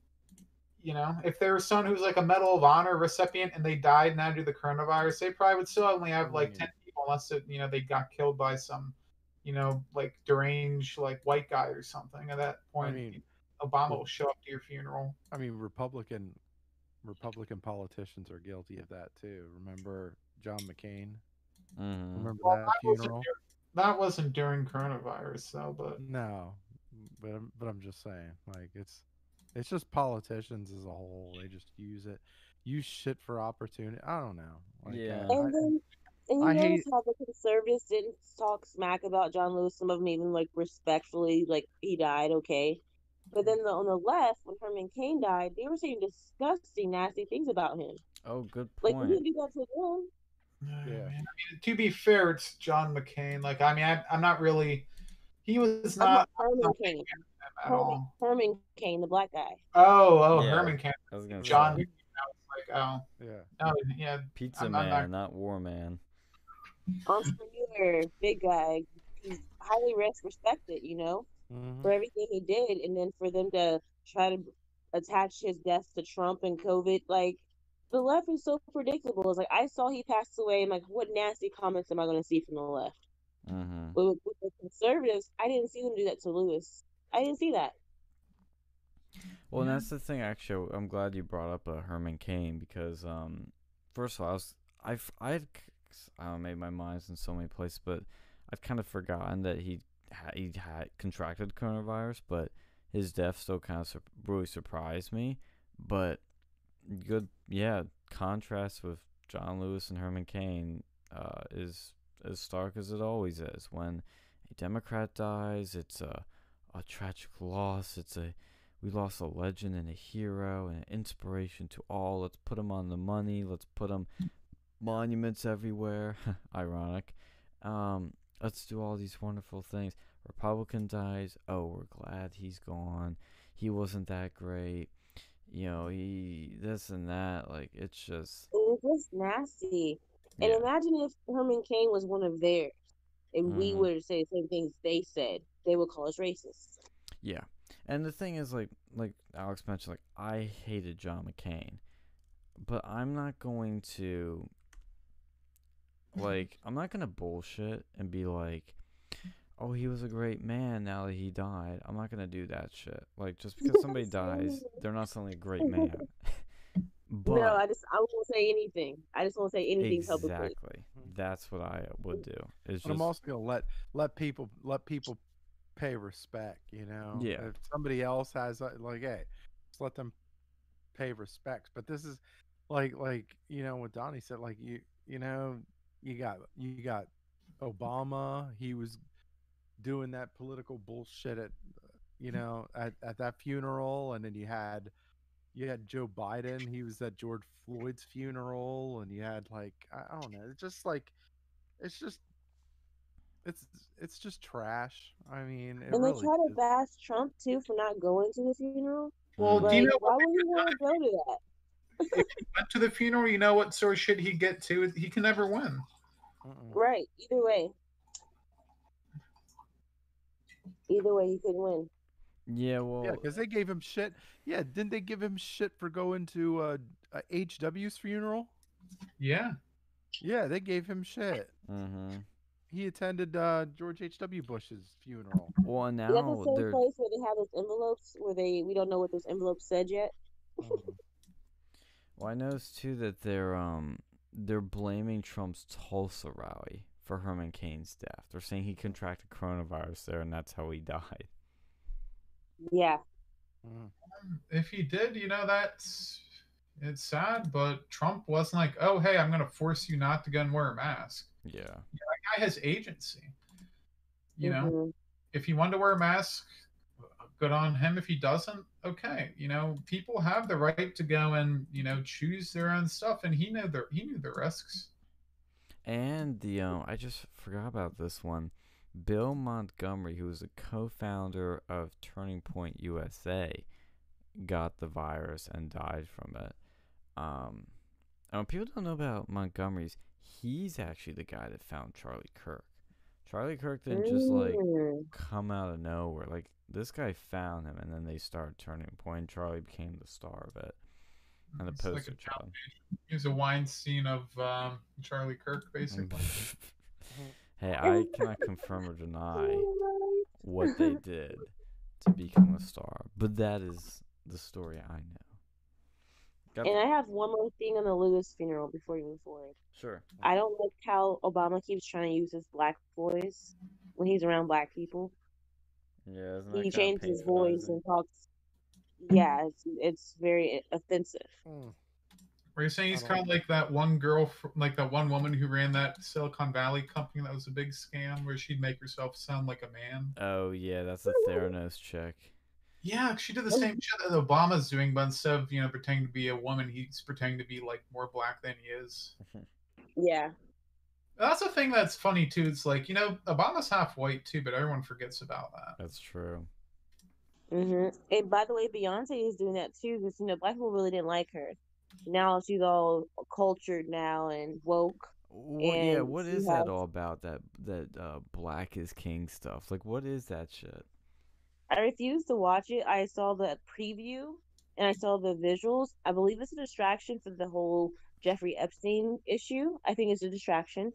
You know, if there was someone who's like a Medal of Honor recipient and they died now due to the coronavirus, they probably would still only have like Mm. ten people unless it, you know they got killed by some, you know, like deranged like white guy or something. At that I point, mean, Obama will show up to your funeral. I mean, Republican Republican politicians are guilty of that too. Remember John McCain? Mhm. Remember Well, that that wasn't funeral? that wasn't during coronavirus though, but No, but I'm, but I'm just saying, like it's it's just politicians as a whole. They just use it, use shit for opportunity. I don't know. Like, Yeah. uh, and then and you I notice hate- how the conservatives didn't talk smack about John Lewis. Some of them even like respectfully, like he died, okay. But then the, on the left, when Herman Cain died, they were saying disgusting, nasty things about him. Oh, good Like we point. didn't do that to them. Yeah. Yeah. man. I mean, to be fair, it's John McCain. Like, I mean, I, I'm not really. He was not not Herman not Cain. at Herman, all. Herman Cain, the black guy. Oh, oh, Yeah. Herman Cain. I was gonna John. say Like, oh, yeah. oh, yeah. Pizza I'm- I'm Man, not- not War Man. Entrepreneur, big guy. He's highly res- respected, you know, Mhm. for everything he did. And then for them to try to attach his death to Trump and COVID, like the left is so predictable. It's like I saw he passed away. I'm like, what nasty comments am I going to see from the left? Mm-hmm. But with, with the conservatives, I didn't see them do that to Lewis. I didn't see that. Well, and that's the thing. Actually, I'm glad you brought up uh, Herman Cain because, um, first of all, I was, I've, I'd, c- I don't made my minds in so many places, but I'd kind of forgotten that he, ha- he had contracted coronavirus, but his death still kind of sur- really surprised me. But good, yeah, contrast with John Lewis and Herman Cain uh, is as stark as it always is. When a Democrat dies, it's a, a tragic loss. It's a we lost a legend and a hero and an inspiration to all. Let's put him on the money. Let's put him monuments everywhere. Ironic. Um, let's do all these wonderful things. Republican dies. Oh, we're glad he's gone. He wasn't that great. You know, he this and that. Like it's just. It's just nasty. And yeah. imagine if Herman Cain was one of theirs, and we Mhm. were to say the same things they said. They would call us racist. Yeah. And the thing is like like Alex mentioned like I hated John McCain. But I'm not going to like I'm not going to bullshit and be like oh he was a great man now that he died. I'm not going to do that shit. Like just because somebody dies, they're not suddenly a great man. but no, I just I won't say anything. I just won't say anything publicly. exactly. That's what I would do. Is But just I'm also gonna let let people let people pay respect. You know, Yeah. If somebody else has uh, like, hey, just let them pay respects. But this is like like you know what Donnie said. Like you you know you got you got Obama. He was doing that political bullshit at you know at, at that funeral, and then you had you had Joe Biden. He was at George Floyd's funeral, and you had like I, I don't know. It's just like it's just it's it's just trash. I mean, it And they really try to is. bash Trump too for not going to the funeral. Well, Mhm. do you know why would he want to go to that? if he went to the funeral, you know what sort of shit he'd get to? He can never win. Mm-mm. Right. Either way. Either way, he could win. yeah, well Yeah, because they gave him shit. Yeah, didn't they give him shit for going to uh, uh, HW's funeral? Yeah. Yeah, they gave him shit. mhm. He attended uh, George H.W. Bush's funeral. Well, and Is that the now same they're place where they have those envelopes where they we don't know what those envelopes said yet? Mhm. Well, I noticed too that they're um they're blaming Trump's Tulsa rally for Herman Cain's death. They're saying he contracted coronavirus there, and that's how he died. Yeah. Mhm. If he did, you know, that's it's sad, but Trump wasn't like, oh, hey, I'm going to force you not to go and wear a mask. Yeah, That guy has agency. You know, Mhm. if he wanted to wear a mask, good on him. If he doesn't, okay. You know, people have the right to go and you know choose their own stuff, and he knew the he knew the risks. And the um I just forgot about this one. Bill Montgomery, who was a co-founder of Turning Point USA, got the virus and died from it. Um, and people don't know about Montgomery's. He's actually the guy that found Charlie Kirk. Charlie Kirk didn't just like Mm. come out of nowhere. Like this guy found him, and then they started turning point. Charlie became the star of it and the It's like a poster child. He's a Weinstein of um, Charlie Kirk, basically. hey, I cannot confirm or deny what they did to become a star, but that is the story I know. Got And I have one more thing on the Lewis funeral before you move forward. sure. I don't like how Obama keeps trying to use his black voice when he's around black people. Yeah, isn't that He kinda his voice and talks. Yeah, it's it's very offensive. Mm. Were you saying he's kind don't- of like that one girl, fr- like that one woman who ran that Silicon Valley company that was a big scam, where she'd make herself sound like a man? Oh yeah, that's a Theranos chick. Yeah, she did the same shit that Obama's doing, but instead of you know pretending to be a woman, he's pretending to be like more black than he is. Yeah. That's the thing that's funny too. It's like you know Obama's half white too, but everyone forgets about that. That's true. Hmm And by the way, Beyonce is doing that too because you know black people really didn't like her. Now she's all cultured now and woke. What, yeah, And what is that all about? That that uh, black is king stuff. Like, what is that shit? I refuse to watch it. I saw the preview and I saw the visuals. I believe it's a distraction for the whole Jeffrey Epstein issue. I think it's a distraction.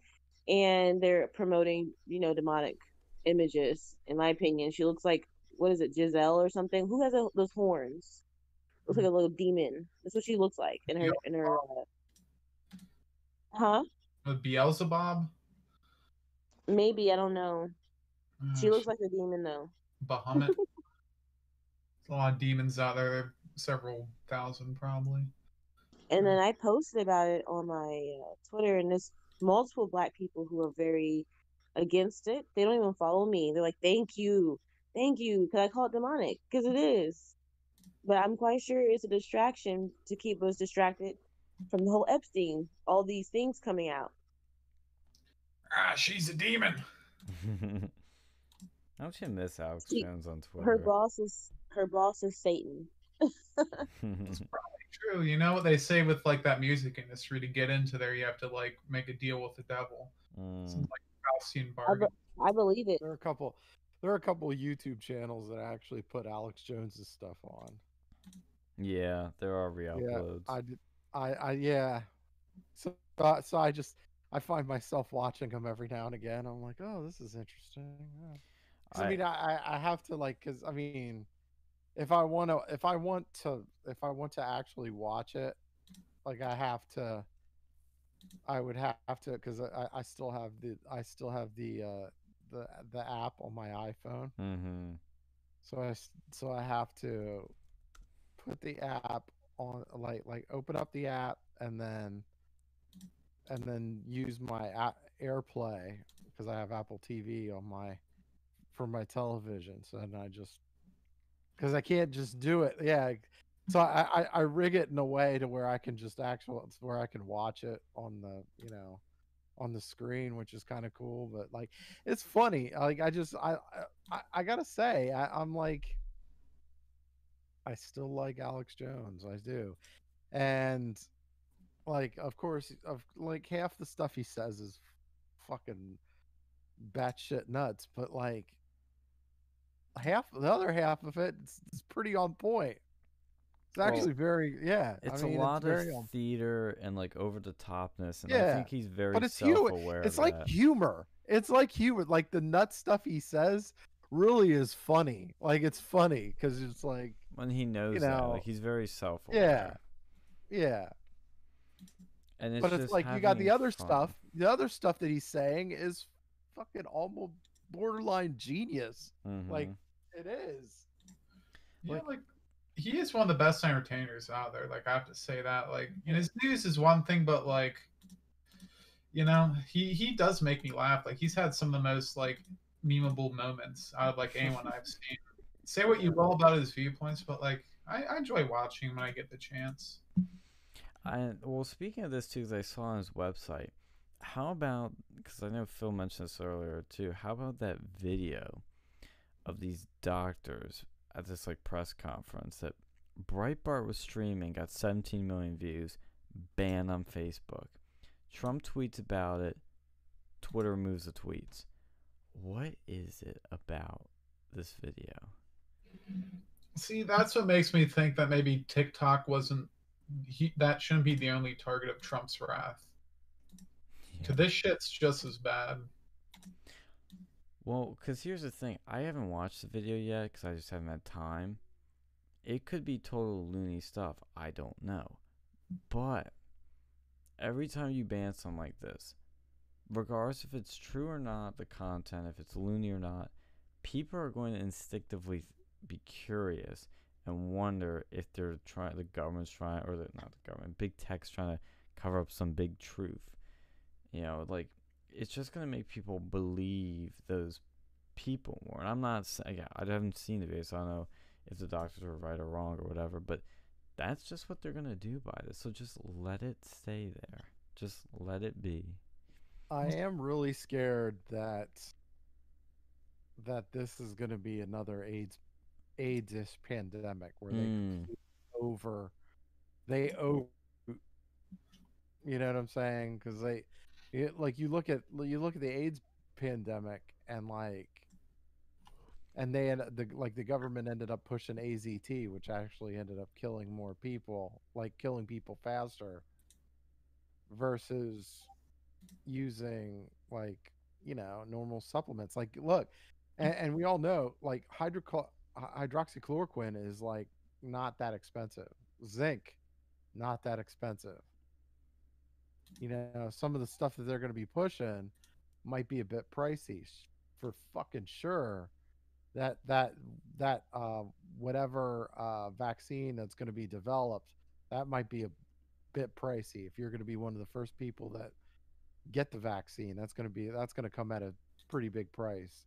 And they're promoting, you know, demonic images, in my opinion. She looks like, what is it, Giselle or something? Who has a, those horns? Looks like a little demon. That's what she looks like in her, in her, uh... huh? With Beelzebub, Maybe, I don't know. Uh, She looks like a demon though. Bahamut. There's a lot of demons out there. Several thousand probably. And then I posted about it on my uh, Twitter, and there's multiple black people who are very against it. They don't even follow me. They're like, "Thank you, thank you," because I call it demonic because it is. but I'm quite sure it's a distraction to keep us distracted from the whole Epstein, all these things coming out. Ah, she's a demon. Don't you miss Alex She- Jones on Twitter? Her boss is her boss is Satan. That's probably true. You know what they say with like that music industry to get into there, you have to like make a deal with the devil. Mm. Some like Faustian I, bargain. be- I believe it. There are a couple. There are a couple YouTube channels that actually put Alex Jones's stuff on. Yeah, there are re-uploads. I did. I. I. Yeah. So. Uh, so I just. I find myself watching them every now and again. I'm like, oh, this is interesting. yeah." I, I- mean, I. I- I have to like, cause I mean, if I want to, if I want to, if I want to actually watch it, like I have to. I would have to, cause I. I still have the. I still have the. uh the the app on my iPhone. mm-hmm. So I so I have to put the app on like like open up the app and then and then use my a- AirPlay because I have Apple TV on my for my television. So then I just because I can't just do it. Yeah. So I, I I rig it in a way to where I can just actual where I can watch it on the you know on the screen, which is kind of cool. But like, it's funny. Uh, like, I just, I, I, I gotta say, I, I'm like, I still like Alex Jones. I do, and like, of course, of like half the stuff he says is fucking batshit nuts, but like half the other half of it is pretty on point. It's actually very, yeah. It's I mean, a lot very of theater and like over the topness, and I think he's very but it's hu- self-aware. it's of like that. humor. It's like humor. Like the nut stuff he says really is funny. Like it's funny because it's like, when he knows that, know, like he's very self-aware. yeah, yeah. and it's but it's like you got the other fun. stuff. The other stuff that he's saying is fucking almost borderline genius. Like Mhm. it is. Yeah, Like- like he is one of the best entertainers out there. Like I have to say that. Like and his news is one thing, but like you know, he he does make me laugh. Like he's had some of the most like memeable moments out of like anyone I've seen. Say what you will about his viewpoints, but like I, I enjoy watching when I get the chance. I well, speaking of this too, 'cause I saw on his website. How about because I know Phil mentioned this earlier too. How about that video of these doctors at this like press conference that Breitbart was streaming, got 17 million views, banned on Facebook. Trump tweets about it. Twitter removes the tweets. What is it about this video? See, that's what makes me think that maybe TikTok wasn't he that shouldn't be the only target of Trump's wrath. Yeah. Cause this shit's just as bad. Well, because here's the thing. I haven't watched the video yet because I just haven't had time. It could be total loony stuff. I don't know. But every time you ban something like this, regardless if it's true or not, the content, if it's loony or not, people are going to instinctively be curious and wonder if they're trying, the government's trying, or not the government, big tech's trying to cover up some big truth. You know, like it's just gonna make people believe those people more. And I'm not saying, yeah, I haven't seen the video, so I don't know if the doctors were right or wrong or whatever. But that's just what they're gonna do by this. So just let it stay there. Just let it be. I am really scared that that this is going to be another AIDS AIDS pandemic where they Mm. over they over you know what I'm saying because they it, like you look at you look at the AIDS pandemic and like and they the like the government ended up pushing AZT which actually ended up killing more people like killing people faster versus using like you know normal supplements. Like look and, mm. and we all know like hydrochl- hy- hydroxychloroquine is like not that expensive. Zinc not that expensive you know some of the stuff that they're going to be pushing might be a bit pricey for fucking sure that that that uh whatever uh vaccine that's going to be developed that might be a bit pricey if you're going to be one of the first people that get the vaccine that's going to be that's going to come at a pretty big price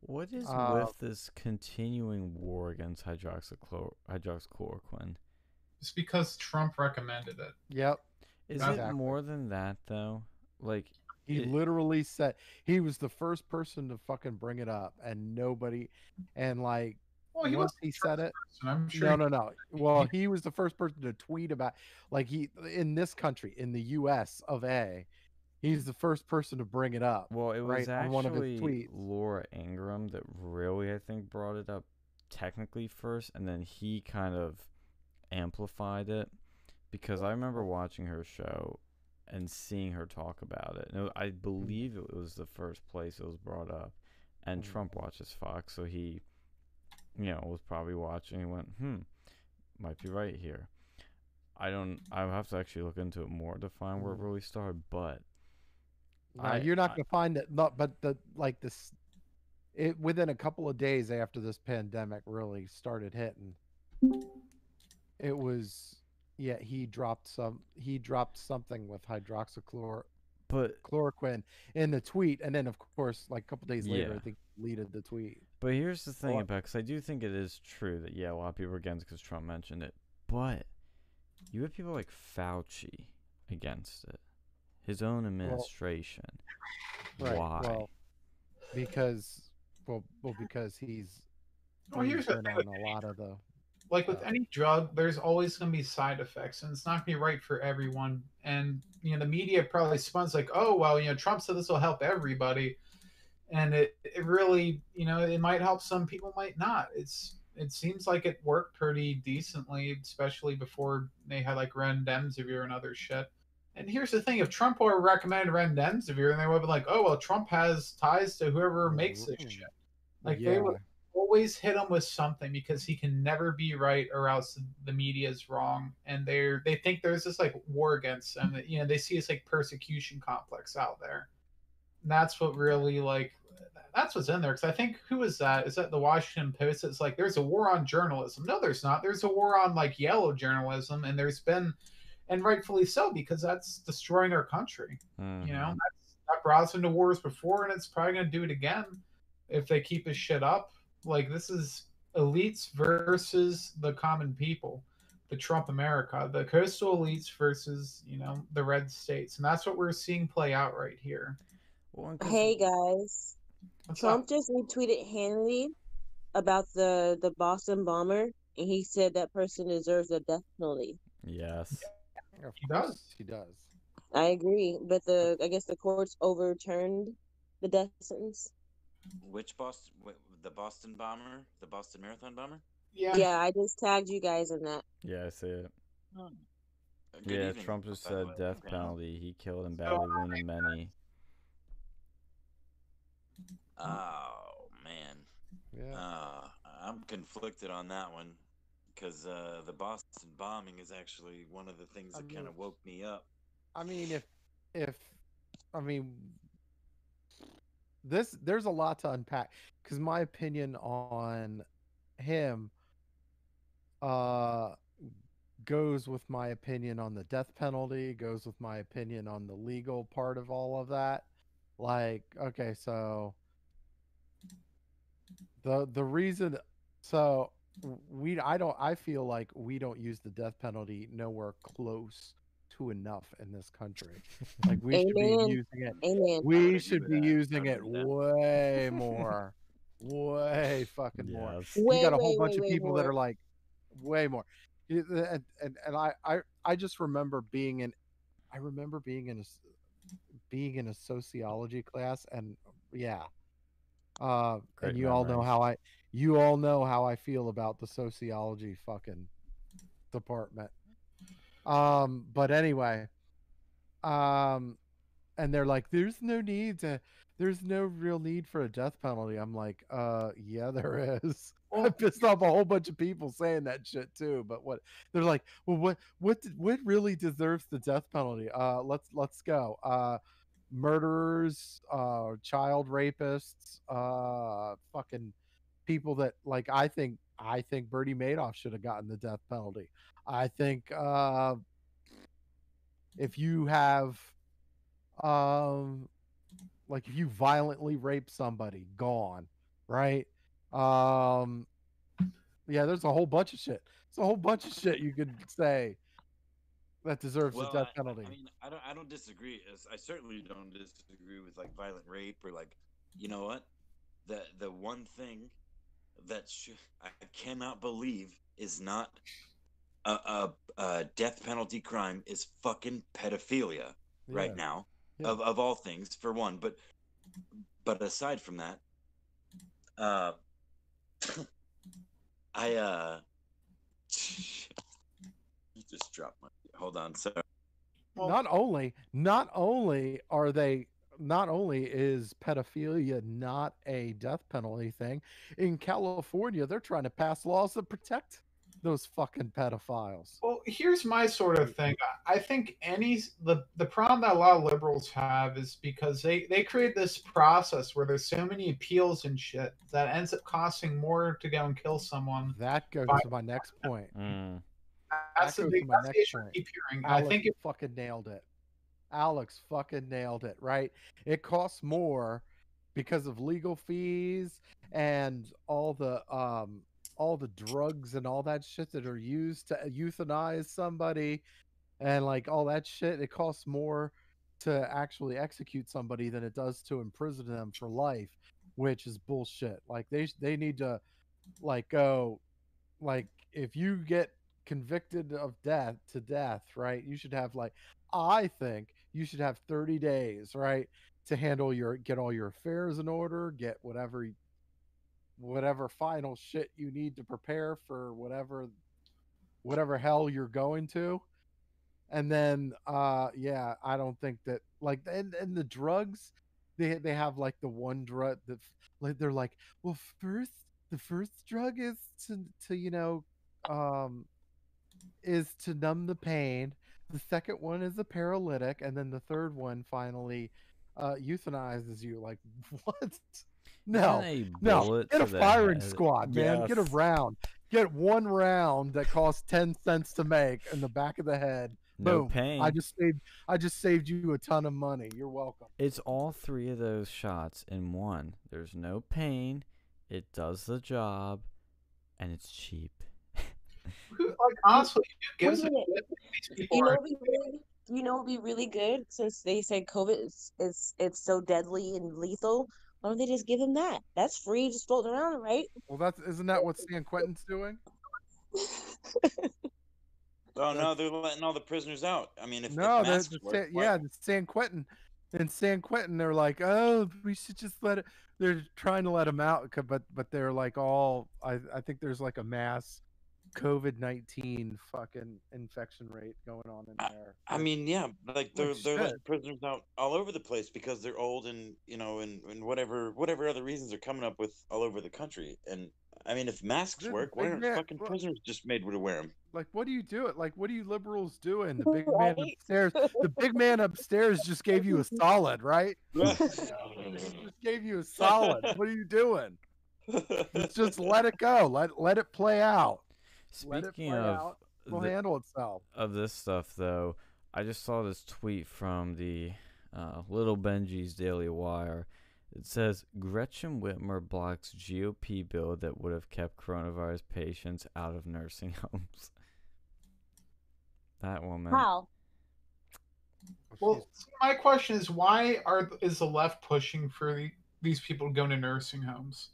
What is Uh, with this continuing war against hydroxychlor- hydroxychloroquine? It's because Trump recommended it. Yep. Is That's- it more than that though? Like, He It- literally said he was the first person to fucking bring it up, and nobody, and like Well, he once he said it, and I'm sure. no, no, no. Well, he was the first person to tweet about, like he in this country, in the U.S. of A. He's the first person to bring it up. well, it was right, on one of his actually tweets. Laura Ingraham that really, I think, brought it up technically first, and then he kind of amplified it because I remember watching her show and seeing her talk about it. And I believe it was the first place it was brought up, and Mm. Trump watches Fox, so he, you know, was probably watching. and went, hmm, might be right here. I don't. I have to actually look into it more to find where it Mhm. really started, but I- you're not I- gonna find it. Not, but the like this, it within a couple of days after this pandemic really started hitting, it was yeah. He dropped some. He dropped something with hydroxychlor but chloroquine in the tweet, and then of course, like a couple days later, Yeah. I think deleted the tweet. But here's the thing Well- about because I do think it is true that yeah, a lot of people are against because Trump mentioned it. But you have people like Fauci against it, his own administration. Right. Why? Well, because well, well, because he's Well, here's he's the been thing on a lot of the. Like with any drug, there's always going to be side effects, and it's not going to be right for everyone. And you know, the media probably spuns like, "Oh, well, you know, Trump said this will help everybody," and it it really, you know, it might help some people, might not. It's it seems like it worked pretty decently, especially before they had like remdesivir and other shit. And here's the thing: if Trump were recommended remdesivir, then they would have been like, "Oh, well, Trump has ties to whoever makes this Mm. shit." Like yeah. they would always hit him with something because he can never be right or else the media is wrong. And they're they think there's this like war against them that you know they see this like persecution complex out there. And that's what really like that's what's in there. Because i think who is that? Is that the washington post? It's like there's a war on journalism. No there's not. There's a war on like yellow journalism and there's been and rightfully so because that's destroying our country. You know that's, that brought us into wars before and it's probably going to do it again if they keep this shit up like this is elites versus the common people the trump america the coastal elites versus you know the red states and that's what we're seeing play out right here Well, and 'cause- Hey guys, What's Trump up? just retweeted Hannity about the the Boston bomber, and he said that person deserves a death penalty. Yes. Of He does. he does. I agree, but the I guess the courts overturned the death sentence. Which Boston? The Boston bomber? The Boston Marathon bomber? yeah, Yeah, I just tagged you guys in that. Yeah, I see it. Uh, good yeah, evening, Trump just said death Okay. penalty. He killed and badly wounded many. Oh man, Yeah. uh, I'm conflicted on that one because uh, the Boston bombing is actually one of the things I that kind of woke me up. I mean, if if I mean this, there's a lot to unpack because my opinion on him uh goes with my opinion on the death penalty, goes with my opinion on the legal part of all of that. Like, okay, so the the reason so we I don't I feel like we don't use the death penalty nowhere close to enough in this country. Like we should be using it. Amen. We should be that. Using it that. way more. way fucking more. Yes. You got a way, whole bunch way, of people that are like way more. And, and and I I I just remember being in I remember being in a s- being in a sociology class and yeah. Uh Great and you all know how I you all know how I feel about the sociology fucking department. Um but anyway, um and they're like there's no need to there's no real need for a death penalty. I'm like, uh yeah there is. I pissed off a whole bunch of people saying that shit too. But what they're like, well, what what did- what really deserves the death penalty? Uh, let's let's go. Uh, murderers, uh, child rapists, uh, fucking people that like. I think I think Bernie Madoff should have gotten the death penalty. I think uh, if you have, um, like if you violently rape somebody, gone right? Um, yeah, there's a whole bunch of shit. There's a whole bunch of shit you could say that deserves Well, the death I- I- penalty. I, mean, I don't, I don't disagree. I certainly don't disagree with like violent rape or like, you know what? The the one thing that sh- I cannot believe is not a, a, a death penalty crime is fucking pedophilia right now Yeah. of, of all things for one but but aside from that uh i uh you just dropped my hold on so Well- not only not only are they not only is pedophilia not a death penalty thing in california they're trying to pass laws that protect those fucking pedophiles Well, here's my sort of thing. I- I think any the the problem that a lot of liberals have is because they they create this process where there's so many appeals and shit that ends up costing more to go and kill someone. that goes Fine. to my next point Mm. That's That the goes big to my that's next I point. keep hearing. Alex I think it, fucking nailed it. Alex fucking nailed it, right? It costs more because of legal fees and all the um all the drugs and all that shit that are used to uh, euthanize somebody and like all that shit it costs more to actually execute somebody than it does to imprison them for life which is bullshit. Like they they need to like go like if you get convicted of death to death right you should have like i think you should have 30 days right to handle your get all your affairs in order get whatever whatever final shit you need to prepare for whatever whatever hell you're going to. And then uh yeah i don't think that like and, and the drugs they they have like the one drug that like they're like well first the first drug is to to you know um is to numb the pain. The second one is a paralytic and then the third one finally uh euthanizes you. Like what no no, get a firing head- squad, man. Get a round. Get one round that costs ten cents to make in the back of the head. No Boom. pain. I just saved. I just saved you a ton of money. You're welcome. It's all three of those shots in one. There's no pain. It does the job, and it's cheap. who, like honestly, who gives a Wait a shit these people You know, are what'd be really, you know, what'd be really good since they say COVID is is it's so deadly and lethal. Why don't they just give him that? That's free, just floating around, right? Well, that's isn't that what San Quentin's doing? oh no they're letting all the prisoners out i mean if, no, if that's masks the work, San, yeah, the San Quentin. In San Quentin, they're like, oh, we should just let it. They're trying to let them out, but but they're like all. I I think there's like a mass COVID nineteen fucking infection rate going on in there. I mean, yeah, like they're Like they're letting prisoners out all over the place because they're old and you know and, and whatever whatever other reasons they're coming up with all over the country. And I mean, if masks Dude, work, why aren't man- fucking well- prisoners just made to wear them? Like, what do you do? It like, what are you liberals doing? The big man upstairs. The big man upstairs just gave you a solid, right? Just gave you a solid. What are you doing? Just, just let it go. Let let it play out. Let it Speaking play of out. It'll the- handle itself. of this stuff, though, I just saw this tweet from the uh, Little Benji's Daily Wire. It says Gretchen Whitmer blocks GOP bill that would have kept coronavirus patients out of nursing homes. That woman. How? Well, see, my question is why are is the left pushing for the, these people to go to nursing homes?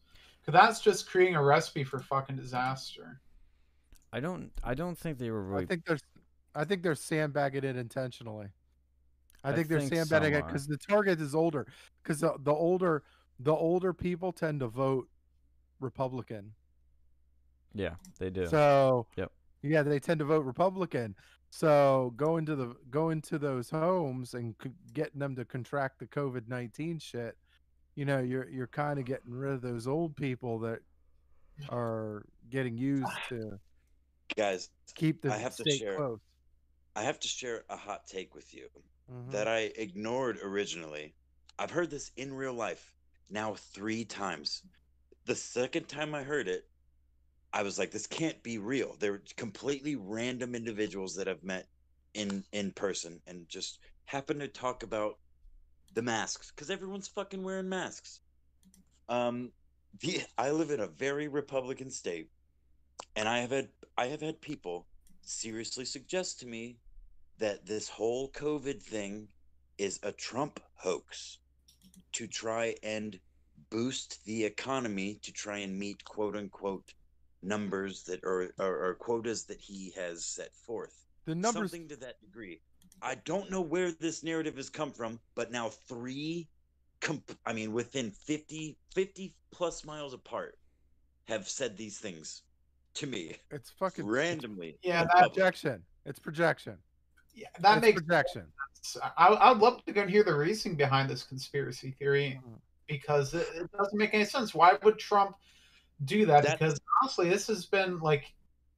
Because that's just creating a recipe for fucking disaster. I don't. I don't think they were really. I think there's, I think they're sandbagging it intentionally. I, I think they're sandbagging it because the target is older. Because the, the older, the older people tend to vote Republican. yeah, they do. So Yep. yeah, they tend to vote Republican. So going to the going to those homes and c- getting them to contract the COVID nineteen shit, you know, you're you're kind of getting rid of those old people that are getting used to Guys, keep the I have to share- close. I have to share a hot take with you Mhm. that I ignored originally. I've heard this in real life now three times. The second time I heard it, I was like, this can't be real. They're completely random individuals that I've met in in person and just happen to talk about the masks because everyone's fucking wearing masks. Um, the I live in a very Republican state, and I have had I have had people seriously suggest to me that this whole COVID thing is a Trump hoax to try and boost the economy to try and meet quote unquote numbers that are or quotas that he has set forth. The numbers. Something to that degree. I don't know where this narrative has come from, but now three, comp- I mean, within 50, 50 plus miles apart, have said these things to me It's fucking randomly. Yeah, in that- projection. It's projection. Yeah, that it's makes projection. sense. I, I'd love to go and hear the reasoning behind this conspiracy theory Mhm. because it, it doesn't make any sense. Why would Trump do that? That- because honestly, this has been like,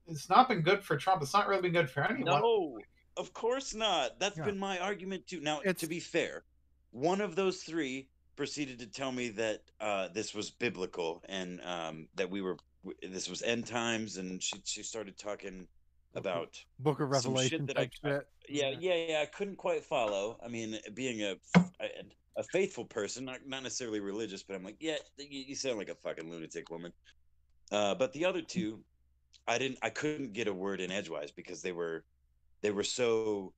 it's not been good for Trump. It's not really been good for anyone. No, of course not. That's Yeah. been my argument too. Now, It's- to be fair, one of those three proceeded to tell me that uh, this was biblical and um, that we were w- this was end times, and she she started talking about Book of Revelation that I- shit. yeah yeah yeah. I couldn't quite follow. I mean, being a a, a faithful person, not not necessarily religious, but I'm like, yeah, you, you sound like a fucking lunatic woman. Uh, but the other two, I didn't. I couldn't get a word in edgewise because they were they were so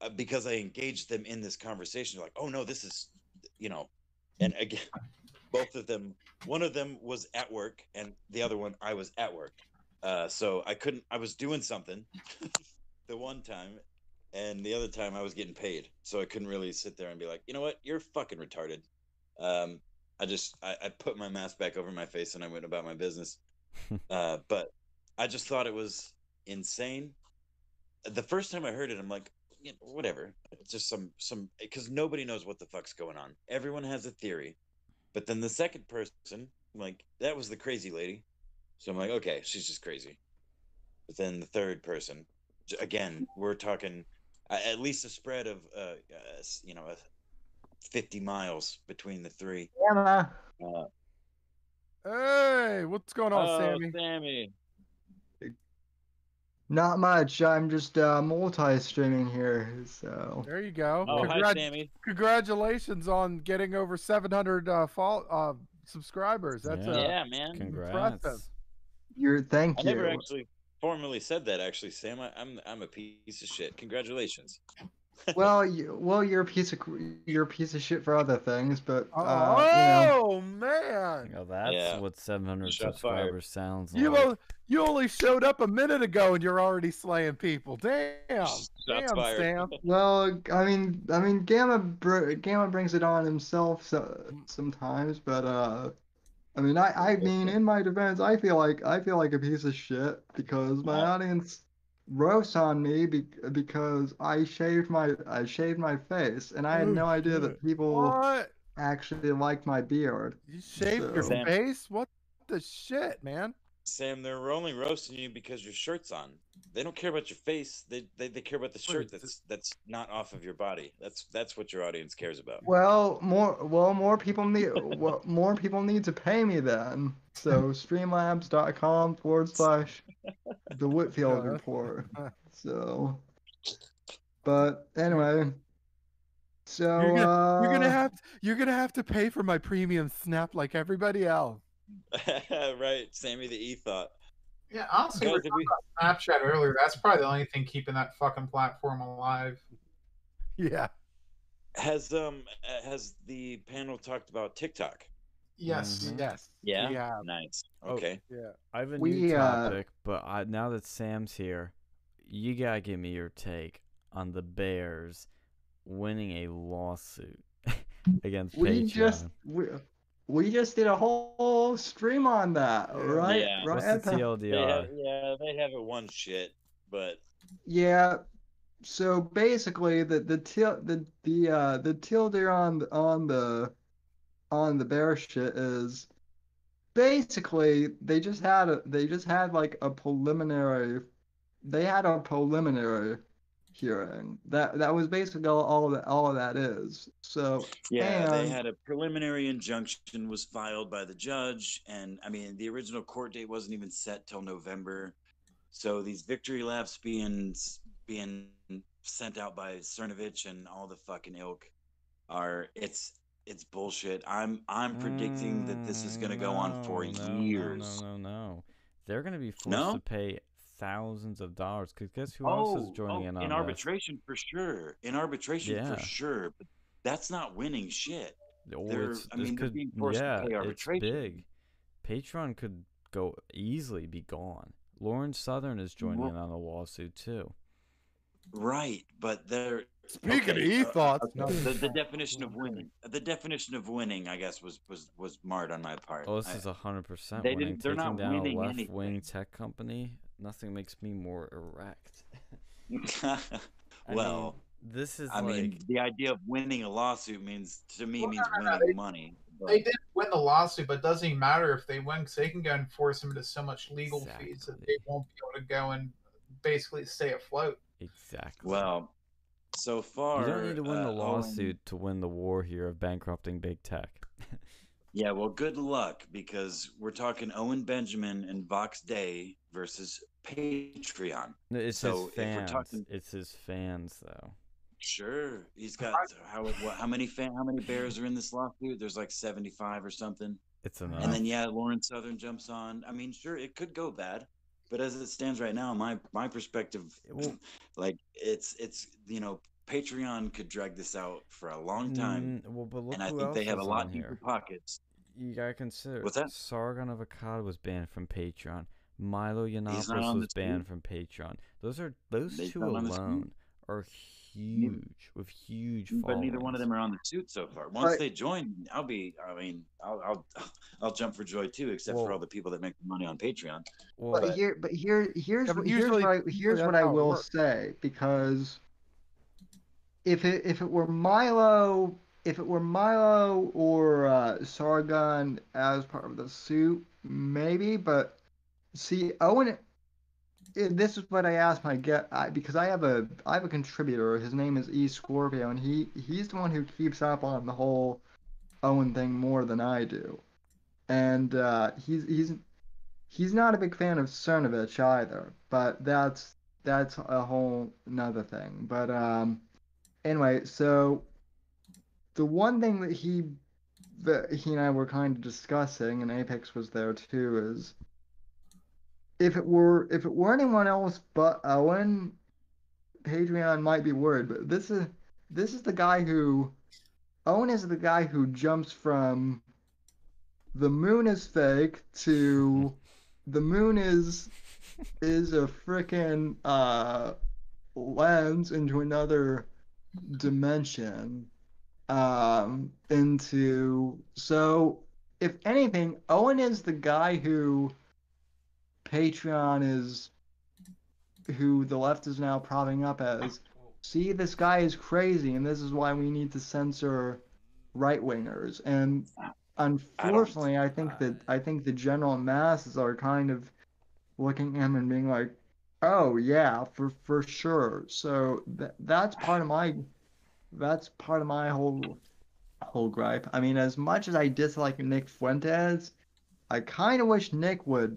uh, because I engaged them in this conversation. Like, oh no, this is you know, and again, both of them. One of them was at work, and the other one I was at work. Uh, so I couldn't. I was doing something the one time, and the other time I was getting paid. So I couldn't really sit there and be like, you know what, you're fucking retarded. Um, I just I, I put my mask back over my face and I went about my business. uh, but I just thought it was insane. The first time I heard it, I'm like, you know, whatever. It's just some some because nobody knows what the fuck's going on. Everyone has a theory, but then the second person, I'm like, that was the crazy lady. So I'm like, okay, she's just crazy. But then the third person, again, we're talking at least a spread of uh, uh you know, uh, 50 miles between the three. Anna, Uh, Hey, what's going on, oh, Sammy? Sammy. Not much. I'm just uh, multi-streaming here, so There you go. Oh, hi, Sammy. Congratulations on getting over 700 uh, fol- uh, subscribers. That's Yeah. uh, yeah, man. Congrats. you're thank I you. I never actually formally said that. Actually, Sam, I, I'm I'm a piece of shit. Congratulations. Well, you, well, you're a piece of you're a piece of shit for other things, but uh, you know, oh man, Oh, that's Yeah. what 700 Shots fired. subscribers sounds you like. o- you only showed up a minute ago and you're already slaying people. Damn, Shots damn, fired. Sam. well, I mean, I mean, Gamma br- Gamma brings it on himself so, sometimes, but uh, I mean, I I mean, in my defense, I feel like I feel like a piece of shit because my audience roasts on me be- because I shaved my I shaved my face, and I had Oh, no idea shit. that people What? actually liked my beard. You shaved your So- Sam. face? What the shit, man? Sam, they're only roasting you because your shirt's on. They don't care about your face. They they, they care about the shirt that's that's not off of your body. That's that's what your audience cares about. Well, more well, more people need well, more people need to pay me then. So streamlabs.com forward slash the Whitfield report. So, but anyway, so You're uh, You're gonna have you're gonna have to pay for my premium snap like everybody else. right, Sammy the E thought. Yeah, honestly, we Guys, were if talking we- about Snapchat earlier. That's probably the only thing keeping that fucking platform alive. Yeah. Has um uh, has the panel talked about TikTok? Yes. Mhm. Yes. Yeah. Yeah. Nice. Oh. Okay. Yeah. I have a We, new uh, topic, but I, now that Sam's here, you gotta give me your take on the Bears winning a lawsuit against we Patreon. just we, we just did a whole stream on that, right? Yeah. Right. What's the the- They TLDR? have, yeah, they haven't won shit, but Yeah. So basically, the the til the the uh the tilde on on the on the bear shit is basically they just had a they just had like a preliminary they had a preliminary hearing that that was basically all, all of that all of that is so yeah, they had a preliminary injunction was filed by the judge, and I mean the original court date wasn't even set till November. So these victory laps being being sent out by Cernovich and all the fucking ilk are it's it's bullshit. I'm I'm predicting that this is going to go on for Mm, no, no, years. No, no, no, They're going to be forced No? to pay thousands of dollars. Cause guess who else is joining oh, in on in this? arbitration for sure. In arbitration Yeah. for sure. But that's not winning shit. Or They're- it's, I this mean, they're could, being forced to yeah, pay it's big. Patreon could go easily be gone. Lauren Southern is joining Well- in on the lawsuit too. Right, but they're Speaking of okay, uh, e-thoughts, uh, the, the definition of winning, the definition of winning, I guess, was was was marred on my part. Oh, this I- is a hundred percent they winning. didn't- they're Taking not down a left wing anything. tech company. Nothing makes me more erect. Well, mean, this is I like mean, the idea of winning a lawsuit means to me Well, means no, no, no, winning they- money. but- They did win the lawsuit, but it doesn't even matter if they win because they can go and force them into so much legal fees that they won't be able to go and basically stay afloat. exactly. well, so far you don't need to win the uh, Owen- lawsuit to win the war here of bankrupting big tech. Yeah, well, good luck because we're talking Owen Benjamin and Vox Day versus Patreon. It's So, his if we're talking- It's his fans, though. Sure, he's got how what, how many fan, how many bears are in this lawsuit? There's like 75 or something. It's enough. And then yeah, Lauren Southern jumps on. I mean, sure, it could go bad, but as it stands right now, my my perspective, Well- like it's it's you know, Patreon could drag this out for a long time, Mm, well, but look and I think they have a lot on deeper pockets. You gotta consider. What's that? Sargon of Akkad was banned from Patreon. Milo not Yiannopoulos was banned suit. from Patreon. Those are those They're two not on the suit. alone are huge with huge. But neither one of them are on the suit so far. Once Right. they join, I'll be. I mean, I'll I'll I'll jump for joy too. Except Well- for all the people that make money on Patreon. Well, But here, but here, here's Yeah, but what, here's usually- what I, here's what I will say because if it if it were Milo if it were Milo or uh, Sargon as part of the suit, maybe. But see, Owen, eh, this is what I asked my get I, because I have a I have a contributor. His name is E Scorpio, and he he's the one who keeps up on the whole Owen thing more than I do, and uh, he's he's he's not a big fan of Cernovich either. But that's that's a whole another thing. But um, anyway, so the one thing that he that he and I were kind of discussing, and Apex was there too, is if it were if it were anyone else but Owen, Patreon might be worried. But this is this is the guy who Owen is the guy who jumps from the moon is fake to the moon is is a freaking uh lens into another dimension um into so if anything owen is the guy who patreon is who the left is now propping up as. See this guy is crazy and this is why we need to censor right wingers and unfortunately i think that i think the general masses are kind of looking at him and being like oh yeah for for sure. So th- that's part of my that's part of my whole whole gripe i mean as much as i dislike nick fuentes i kind of wish nick would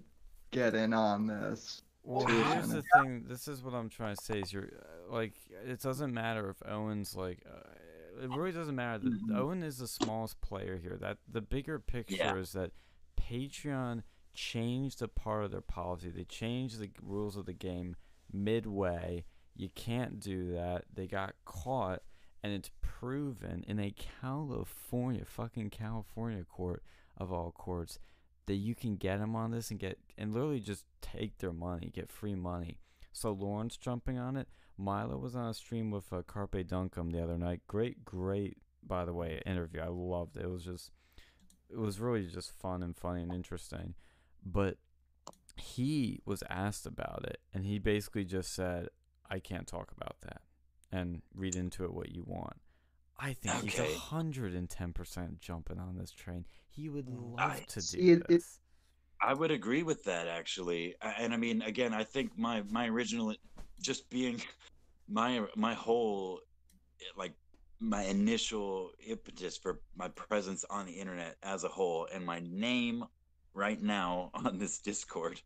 get in on this Well, here's the thing. This is what I'm trying to say. Is you're uh, like, it doesn't matter if Owen's like, uh, it really doesn't matter. Mhm. Owen is the smallest player here. That the bigger picture Yeah. is that Patreon changed a part of their policy. They changed the rules of the game midway. You can't do that. They got caught, and it's proven in a California, fucking California court of all courts, that you can get them on this and get and literally just take their money, get free money. So Lauren's jumping on it. Milo was on a stream with uh, Carpe Donktum the other night. Great, great, by the way, interview. I loved it. It was just, it was really just fun and funny and interesting. But he was asked about it, and he basically just said, "I can't talk about that," and read into it what you want. I think he's Okay. a hundred and ten percent jumping on this train. He would mm. love I to do it- it- this. I would agree with that actually, and I mean, again, I think my my original, just being my my whole, like my initial impetus for my presence on the internet as a whole, and my name right now on this Discord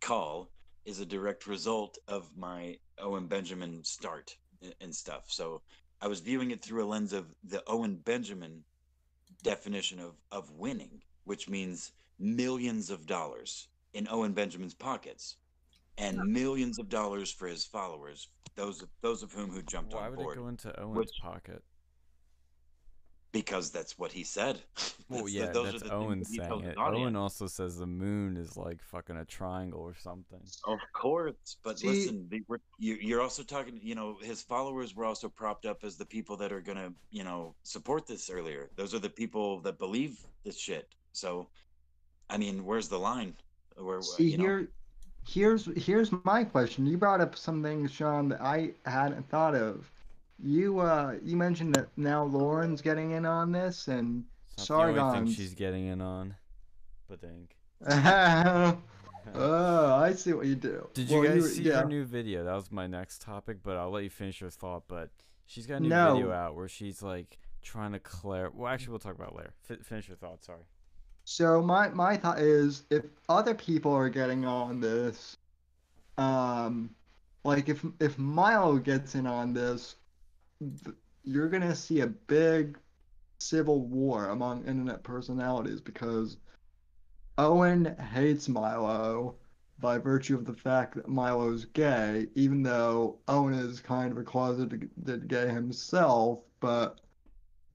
call is a direct result of my Owen Benjamin start and stuff. So I was viewing it through a lens of the Owen Benjamin definition of of winning, which means millions of dollars in Owen Benjamin's pockets, and millions of dollars for his followers. Those those of whom who jumped Why on board. Why would it go into Owen's which- pocket? Because that's what he said. Well, That's the- yeah, those are that's the Owen that saying it. Owen also says the moon is like fucking a triangle or something. Of course, but See- listen, the, we're, you, you're also talking. You know, his followers were also propped up as the people that are gonna, you know, support this earlier. Those are the people that believe this shit. So, I mean, where's the line? Where See you know, here, here's here's my question. You brought up something, Sean, that I hadn't thought of. You uh you mentioned that now Lauren's getting in on this, and It's not the only thing she's getting in on. But think. oh, I see what you do. Did you Well, guys were- see yeah. her new video? That was my next topic, but I'll let you finish your thought. But she's got a new No. video out where she's like trying to clear. Well, actually, we'll talk about it later. F- finish your thought. Sorry. So my my thought is if other people are getting on this, um, like if if Milo gets in on this, th- you're gonna see a big civil war among internet personalities because Owen hates Milo by virtue of the fact that Milo's gay, even though Owen is kind of a closeted gay himself, but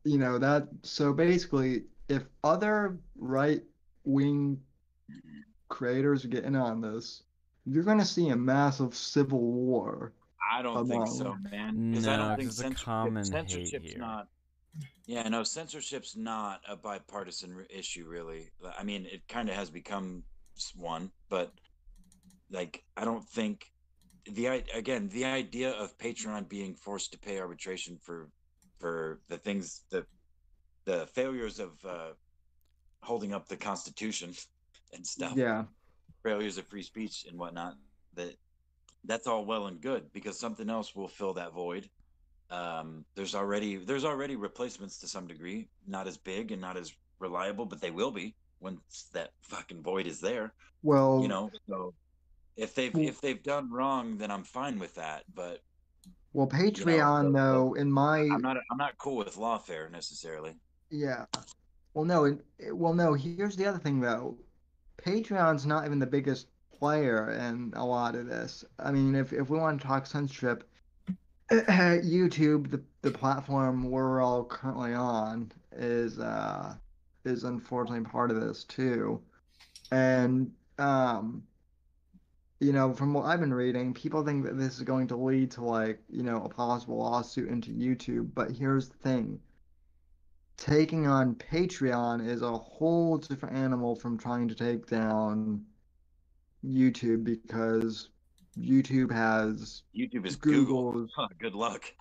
you know that so basically if other right wing creators get in on this, you're gonna see a massive civil war. I don't think so, man. Because I No, don't 'cause think it's a censorship, common hate censorship's here. not. Yeah, no, censorship's not a bipartisan r- issue, really. I mean, it kind of has become one, but like, I don't think the i- again the idea of Patreon being forced to pay arbitration for for the things that the failures of uh, holding up the Constitution and stuff Yeah. failures of free speech and whatnot that that's all well and good because something else will fill that void um, there's already there's already replacements to some degree not as big and not as reliable but they will be once that fucking void is there Well, you know so if they've Well- if they've done wrong then i'm fine with that but well, Patreon the- though, in my i'm not i'm not cool with lawfare necessarily yeah. Well, no, well, no. Here's the other thing though. Patreon's not even the biggest player in a lot of this. I mean, if if we want to talk censorship, YouTube, the the platform we're all currently on, is uh is unfortunately part of this too, and um. You know, from what I've been reading, people think that this is going to lead to like, you know, a possible lawsuit into YouTube. But here's the thing taking on Patreon is a whole different animal from trying to take down YouTube because YouTube has youtube is google Google's Huh, good luck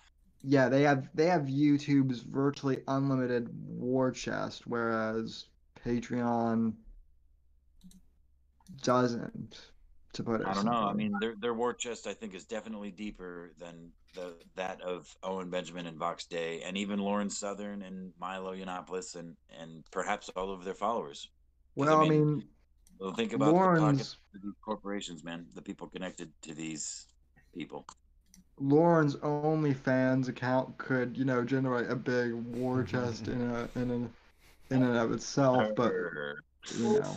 yeah, they have they have YouTube's virtually unlimited war chest, whereas Patreon doesn't. To put it I don't know. I mean, their their war chest, I think, is definitely deeper than the that of Owen Benjamin and Vox Day, and even Lauren Southern and Milo Yiannopoulos, and and perhaps all of their followers. well, I I mean, mean, Well, think about the Lauren's pockets of these corporations, man. The people connected to these people. Lauren's OnlyFans account could, you know, generate a big war chest in a in a in and of itself, but you know.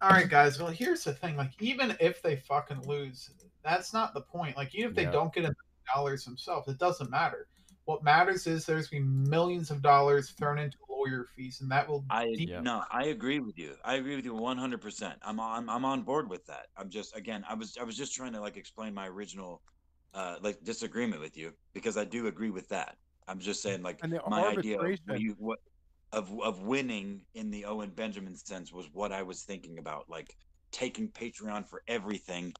All right, guys. Well, here's the thing. Like, even if they fucking lose, that's not the point. Like, even if they Yeah. don't get a dollars themselves, it doesn't matter. What matters is there's been millions of dollars thrown into lawyer fees, and that will. I deep- Yeah. no, I agree with you. I agree with you one hundred percent. I'm on I'm on board with that. I'm just again, I was I was just trying to like explain my original uh like disagreement with you because I do agree with that. I'm just saying like my idea of what, you, what of of winning in the Owen Benjamin sense was what I was thinking about, like taking Patreon for everything,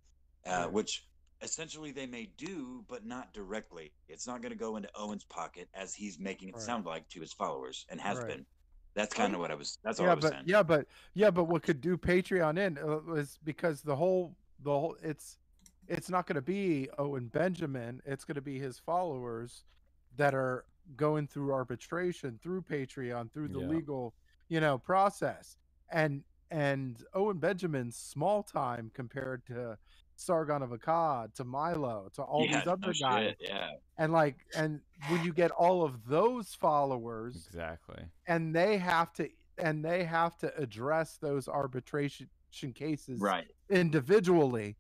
uh, Right. which essentially they may do, but not directly. It's not going to go into Owen's pocket as he's making it Right. sound like to his followers and has Right. been. That's kind of what I was. That's all I yeah, was but saying. yeah, but yeah, but what could do Patreon in uh, was because the whole the whole it's it's not going to be Owen Benjamin. It's going to be his followers that are going through arbitration through Patreon through the Yeah. legal you know process. And and Owen Benjamin's small time compared to Sargon of Akkad, to Milo, to all yeah, these other no guys. shit, Yeah. And like and when you get all of those followers Exactly. and they have to and they have to address those arbitration cases Right. individually.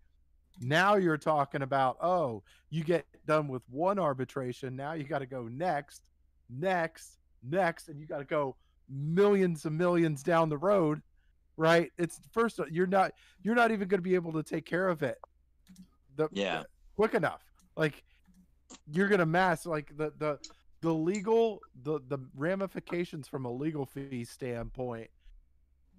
Now you're talking about, oh, you get done with one arbitration. Now you got to go next, next, next, and you got to go millions and millions down the road, right? It's first you're not you're not even going to be able to take care of it, the Yeah. quick enough. Like you're going to mass like the the the legal the the ramifications from a legal fee standpoint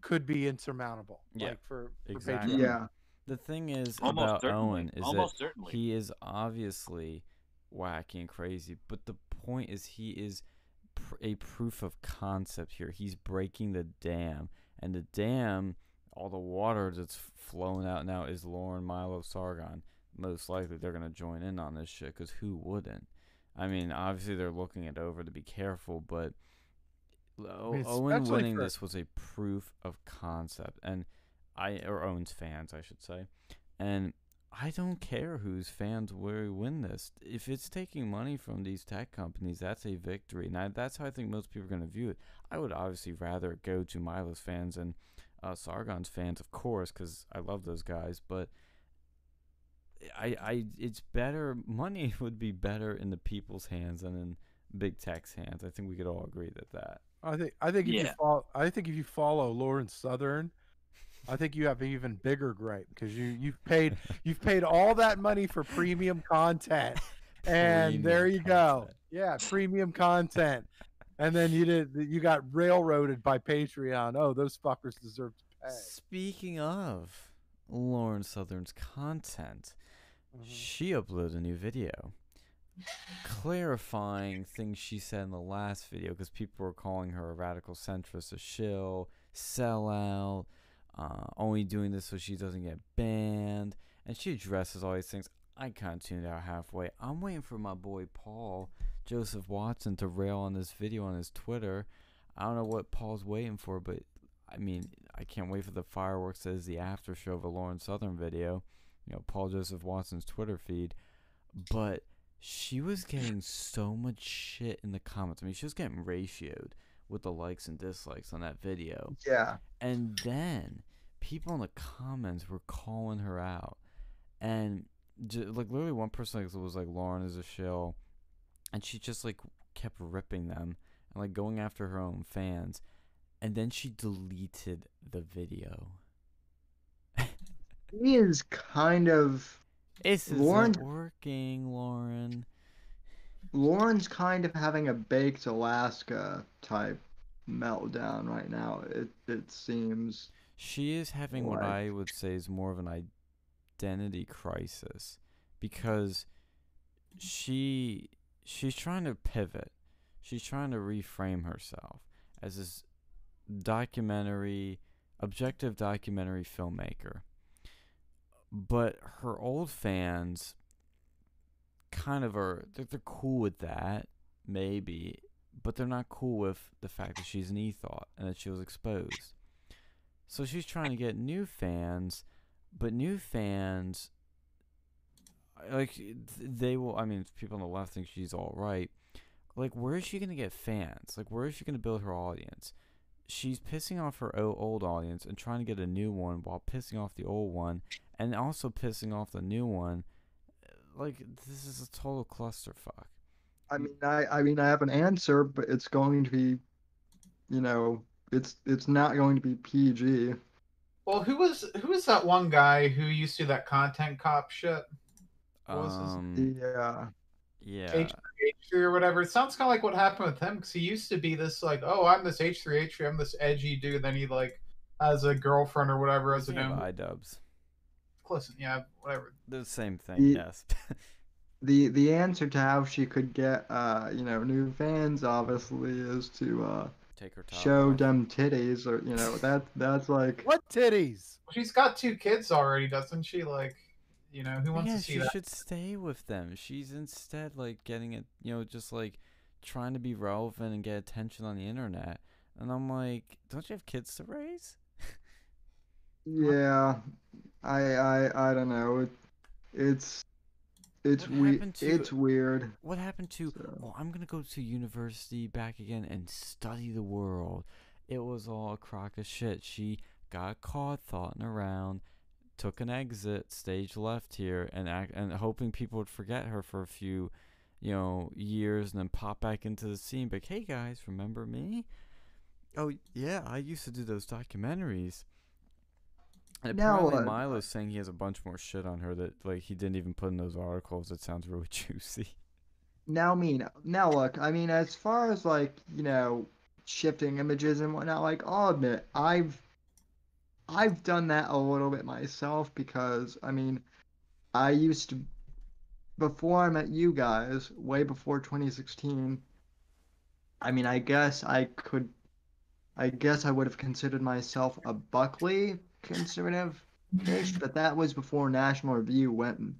could be insurmountable. Yeah, like for, for exactly. Patreon. Yeah. The thing is Almost about certainly. Owen is Almost that certainly. he is obviously wacky and crazy, but the point is he is pr- a proof of concept here. He's breaking the dam, and the dam, all the water that's flowing out now is Lauren Milo Sargon. Most likely they're gonna join in on this shit, cause who wouldn't? I mean, obviously they're looking it over to be careful, but O- Owen winning for- this was a proof of concept, and I or Owen's fans, I should say, and I don't care whose fans will win this. If it's taking money from these tech companies, that's a victory. Now that's how I think most people are going to view it. I would obviously rather go to Milo's fans and uh, Sargon's fans, of course, because I love those guys. But I, I, it's better. Money would be better in the people's hands than in big tech's hands. I think we could all agree that that. I think I think if you follow I think if you follow Lauren Southern, I think you have an even bigger gripe because you you've paid you've paid all that money for premium content, and there Premium you go. Yeah, premium content, and then you did you got railroaded by Patreon. Oh, those fuckers deserve to pay. Speaking of Lauren Southern's content, mm-hmm. she uploaded a new video clarifying things she said in the last video because people were calling her a radical centrist, a shill, sellout, uh, only doing this so she doesn't get banned. And she addresses all these things. I kind of tuned out halfway. I'm waiting for my boy Paul Joseph Watson to rail on this video on his Twitter. I don't know what Paul's waiting for, but I mean, I can't wait for the fireworks is the after show of a Lauren Southern video. You know, Paul Joseph Watson's Twitter feed. But she was getting so much shit in the comments. I mean, she was getting ratioed with the likes and dislikes on that video. Yeah. And then people in the comments were calling her out. And j- like literally one person like, was like Lauren is a shill and she just like kept ripping them and like going after her own fans. And then she deleted the video. He is kind of This Lauren- isn't working, Lauren. Lauren's kind of having a baked Alaska type meltdown right now. It it seems. She is having what I would say is more of an identity crisis because she she's trying to pivot. She's trying to reframe herself as this documentary objective documentary filmmaker. But her old fans kind of are they're, they're cool with that maybe, but they're not cool with the fact that she's an e-thought and that she was exposed. So she's trying to get new fans, but new fans, like they will. I mean, people on the left think she's all right. Like, where is she gonna get fans? Like, where is she gonna build her audience? She's pissing off her old audience and trying to get a new one while pissing off the old one, and also pissing off the new one. Like, this is a total clusterfuck. I mean, I I mean, I have an answer, but it's going to be, you know, it's it's not going to be PG. Well, who was who was that one guy who used to do that content cop shit? Was his- Um, Yeah. yeah. H3 H3 or whatever. It sounds kind of like what happened with him because he used to be this like, oh, I'm this H3 H3, I'm this edgy dude. Then he like has a girlfriend or whatever as a Yeah, new. Listen, yeah, whatever. The same thing. Ye- Yes. The the answer to how she could get uh you know new fans obviously is to uh Take her top show off. them titties or you know that that's like What titties? She's got two kids already, doesn't she? Like, you know, who wants yeah, to see she that? should stay with them. She's instead like getting it, you know, just like trying to be relevant and get attention on the internet. And I'm like, don't you have kids to raise? Yeah, I I I don't know. It, it's it's What we it's weird. What happened to? So- Oh, I'm gonna go to university back again and study the world. It was all a crock of shit. She got caught thoughting around, took an exit, stage left here, and act, and hoping people would forget her for a few, you know, years, and then pop back into the scene. But hey, guys, remember me? Oh yeah, I used to do those documentaries. And Now, apparently uh, Milo's saying he has a bunch more shit on her that like he didn't even put in those articles. It sounds really juicy. Now, me now, now look. I mean, as far as like you know, shifting images and whatnot, like I'll admit, I've I've done that a little bit myself because I mean, I used to before I met you guys, way before 2016. I mean, I guess I could, I guess I would have considered myself a Buckley conservative-ish, but that was before National Review went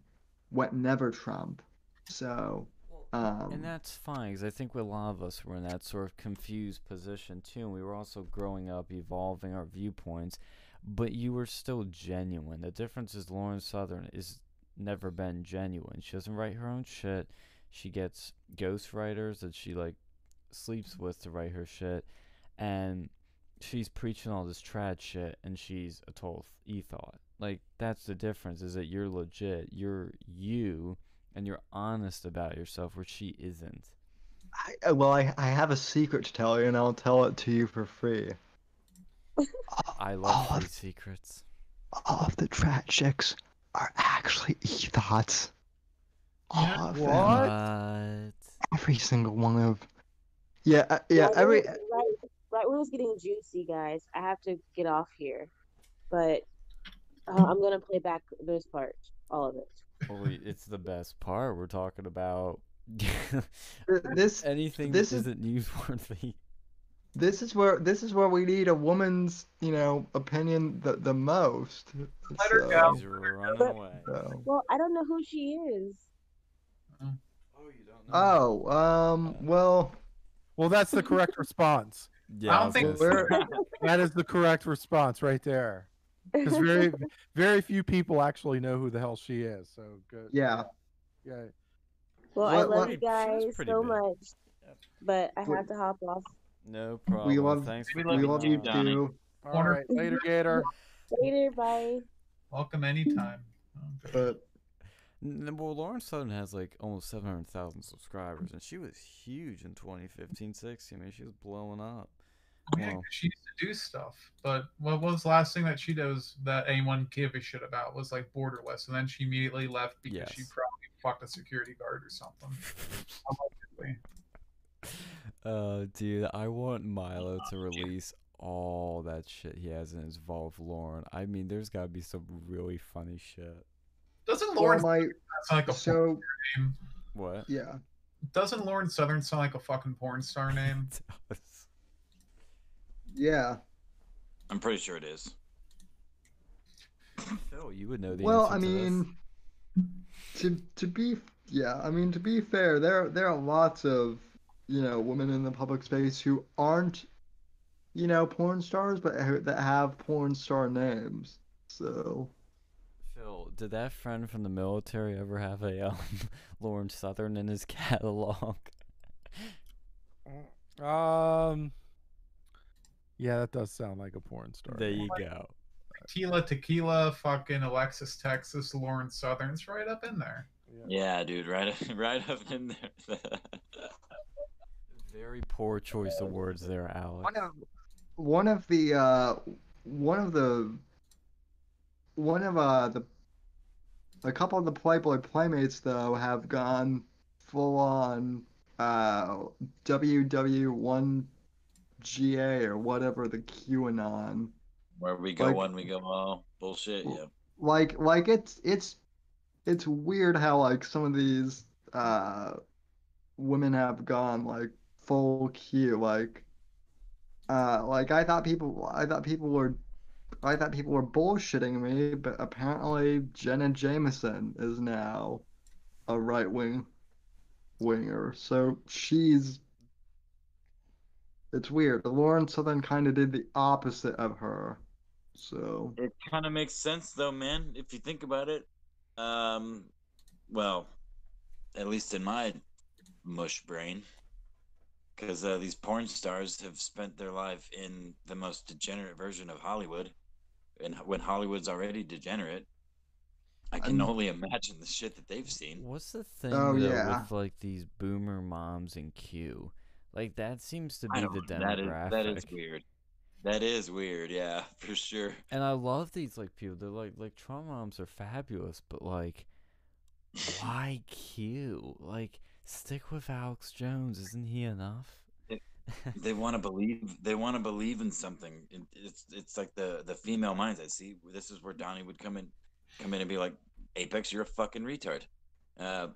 went never Trump. So, um, And that's fine, because I think a lot of us were in that sort of confused position too. And we were also growing up, evolving our viewpoints, but you were still genuine. The difference is Lauren Southern is never been genuine. She doesn't write her own shit. She gets ghostwriters that she like sleeps with to write her shit, and she's preaching all this trad shit, and she's a total ethot. Like that's the difference. Is that you're legit. You're you and you're honest about yourself, where she isn't. I, well, I, I have a secret to tell you, and I'll tell it to you for free. I love all free of, secrets. all of the trad chicks are actually ethos. All Yeah, of what? them. What? Every single one of. Yeah, uh, yeah, every. When- right, right getting juicy, guys, I have to get off here, but uh, I'm gonna play back this part, all of it. Holy, it's the best part. We're talking about This anything this that is- isn't newsworthy. this is where this is where we need a woman's you know opinion the the most. Let her go. She's running But- away. so- Well, I don't know who she is. Oh, you don't know. Oh, um, well, Well, that's the correct response. Yeah, I don't think gonna we're- say. That is the correct response right there. Because very, very few people actually know who the hell she is. So good. yeah. Yeah. well, I love what- you guys so big. much, but I have to hop off. No problem. We love Thanks we for love we you love too, you Donnie. too. All Corner- right. Later, Gator. Later, bye. Welcome anytime. Okay. But N- Well, Lauren Southern has like almost 700,000 subscribers, and she was huge in 2015 16. I mean, she was blowing up. Yeah, Well, 'cause she used to do stuff. But what was the last thing that she does that anyone gave a shit about was like borderless, and then she immediately left because she probably fucked a security guard or something. Allegedly. uh, dude, I want Milo to release all that shit he has in his vault with Lauren. I mean, there's got to be some really funny shit. Doesn't well, Lauren my sound like a porn so name? What? yeah. Doesn't Lauren Southern sound like a fucking porn star name? Yeah. I'm pretty sure it is. Phil, you would know the Well, answer I to this. mean, to to be yeah, I mean to be fair, there there are lots of you know women in the public space who aren't you know porn stars, but who- that have porn star names. So Phil, did that friend from the military ever have a um, Lauren Southern in his catalog? Um. Yeah, that does sound like a porn star. There you go. Tila Tequila, fucking Alexis Texas, Lauren Southern's right up in there. Yeah, dude, right, right up in there. Very poor choice of words there, Alex. one of one of the uh one of the one of uh the a couple of the Playboy Playmates though have gone full on uh WW1 GA or whatever the QAnon Where we go Like- one, we go all. Bullshit. Yeah. like like it's it's it's weird how like some of these uh women have gone like full Q like uh like I thought people I thought people were I thought people were bullshitting me but apparently Jenna Jameson is now a right wing winger so she's it's weird Lauren Southern kind of did the opposite of her So It kind of makes sense though, man. If you think about it, um, well, at least in my mush brain, because uh, these porn stars have spent their life in the most degenerate version of Hollywood, and when Hollywood's already degenerate, I can I'm- only imagine the shit that they've seen. What's the thing Oh, though yeah. with like these boomer moms and Q? Like that seems to be the know. That is demographic. that is weird. That is weird. Yeah, for sure. And I love these like people. They're like like Trump moms are fabulous, but like why Q? Like stick with Alex Jones, isn't he enough? they want to believe they want to believe in something It- it's it's like the the female mindset see this is where donnie would come in come in and be like apex you're a fucking retard uh,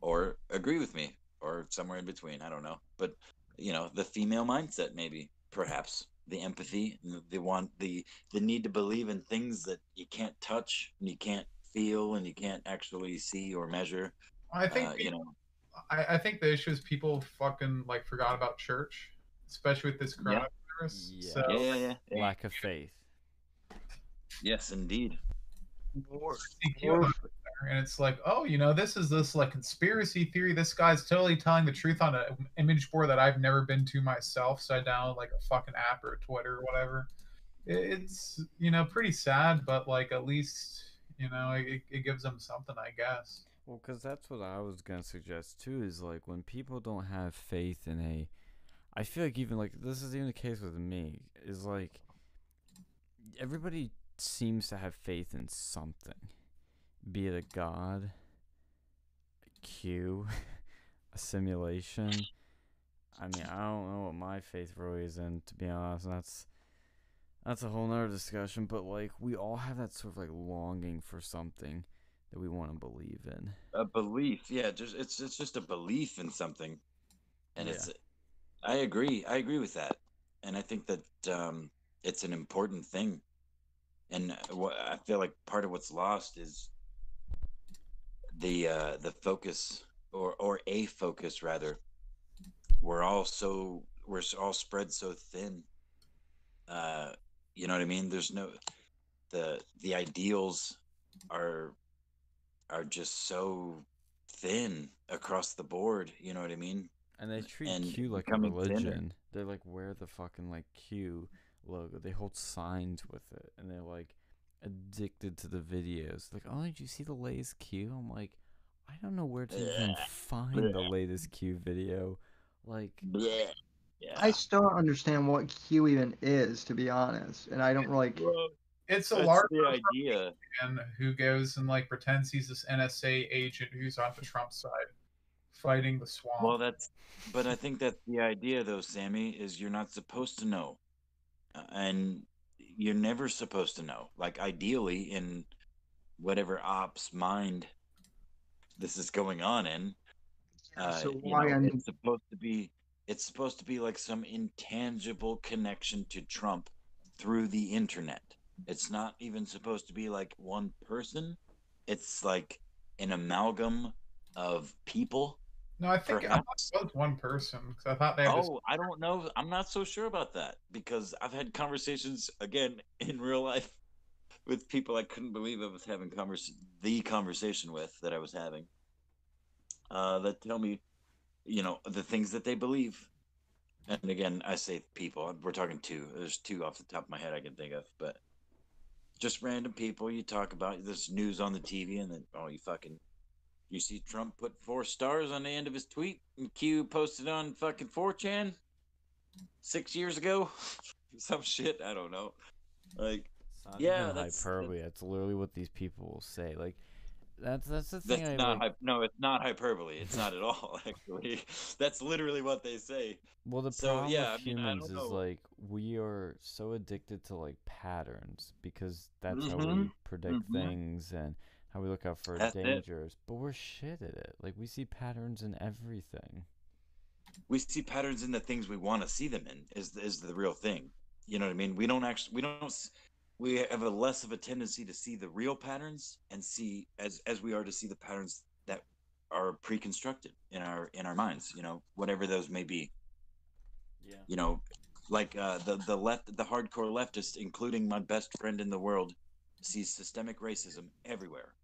or agree with me or somewhere in between i don't know. But you know the female mindset maybe perhaps. The empathy the want the the need to believe in things that you can't touch and you can't feel and you can't actually see or measure I think uh, you know. I, I think the issue is people fucking like forgot about church, especially with this coronavirus. Yeah. So yeah yeah yeah, yeah. Lack of faith. yes indeed. More, CQ more out there, and it's like, oh, you know, this is this like conspiracy theory. This guy's totally telling the truth on an image board that I've never been to myself. So I download like a fucking app or Twitter or whatever. It's you know pretty sad, but like at least you know it, it gives them something, I guess. Well, because that's what I was gonna suggest too. Is like when people don't have faith in a, I feel like even like this is even the case with me. Is like everybody seems to have faith in something, be it a god, a Q, a simulation. I mean, I don't know what my faith really is in, to be honest. That's that's a whole nother discussion. But like, we all have that sort of like longing for something that we want to believe in. a belief yeah just it's it's just a belief in something and it's i agree i agree with that and i think that um it's an important thing and what i feel like part of what's lost is the uh the focus or or a focus rather we're all so we're all spread so thin uh you know what i mean there's no the the ideals are are just so thin across the board. You know what I mean? And they treat and Q like a becoming thinner. religion. They like wear the fucking like Q logo. They hold signs with it, and they're like addicted to the videos. Like, oh, did you see the latest Q? I'm like, I don't know where to even Blech. find the latest Q video. Like, Yeah. Yeah. I still don't understand what Q even is, to be honest, and I don't like. Bro, It's a that's large idea. man who goes and like pretends he's this NSA agent who's on the Trump side, fighting the swamp. Well, that's, but I think that's the idea, though, Sammy, is you're not supposed to know, Uh, and you're never supposed to know. Like ideally, in whatever op's mind this is going on in, uh, so you why know, I'm it's supposed to be it's supposed to be like some intangible connection to Trump through the internet. It's not even supposed to be like one person. It's like an amalgam of people. No, I think I Perhaps. it was one person because I thought they had this. Oh, I don't know. I'm not so sure about that because I've had conversations again in real life with people I couldn't believe I was having convers the conversation with that I was having. Uh, that tell me, you know, the things that they believe. And again, I say people. We're talking two. There's two off the top of my head I can think of, but just random people you talk about. There's news on the TV, and then oh, you fucking you see Trump put four stars on the end of his tweet, and Q posted on fucking 4chan six years ago. Some shit, I don't know. Like, it's Yeah, that's- hyperbole. That's literally what these people will say. Like, that's that's the thing. that's I not like, no, it's not hyperbole. It's not at all. Actually, that's literally what they say. Well, the So, problem yeah, with I mean, humans is know. like we are so addicted to like patterns because that's how we Mhm, predict mhm. things and how we look out for That's it. dangers. But we're shit at it. Like we see patterns in everything. We see patterns in the things we want to see them in. Is is the real thing? You know what I mean? We don't actually. We don't. We have a less of a tendency to see the real patterns and see as as we are to see the patterns that are pre-constructed in our in our minds. You know, whatever those may be. Yeah. you know Like uh, the the left, the hardcore leftist, including my best friend in the world, sees systemic racism everywhere.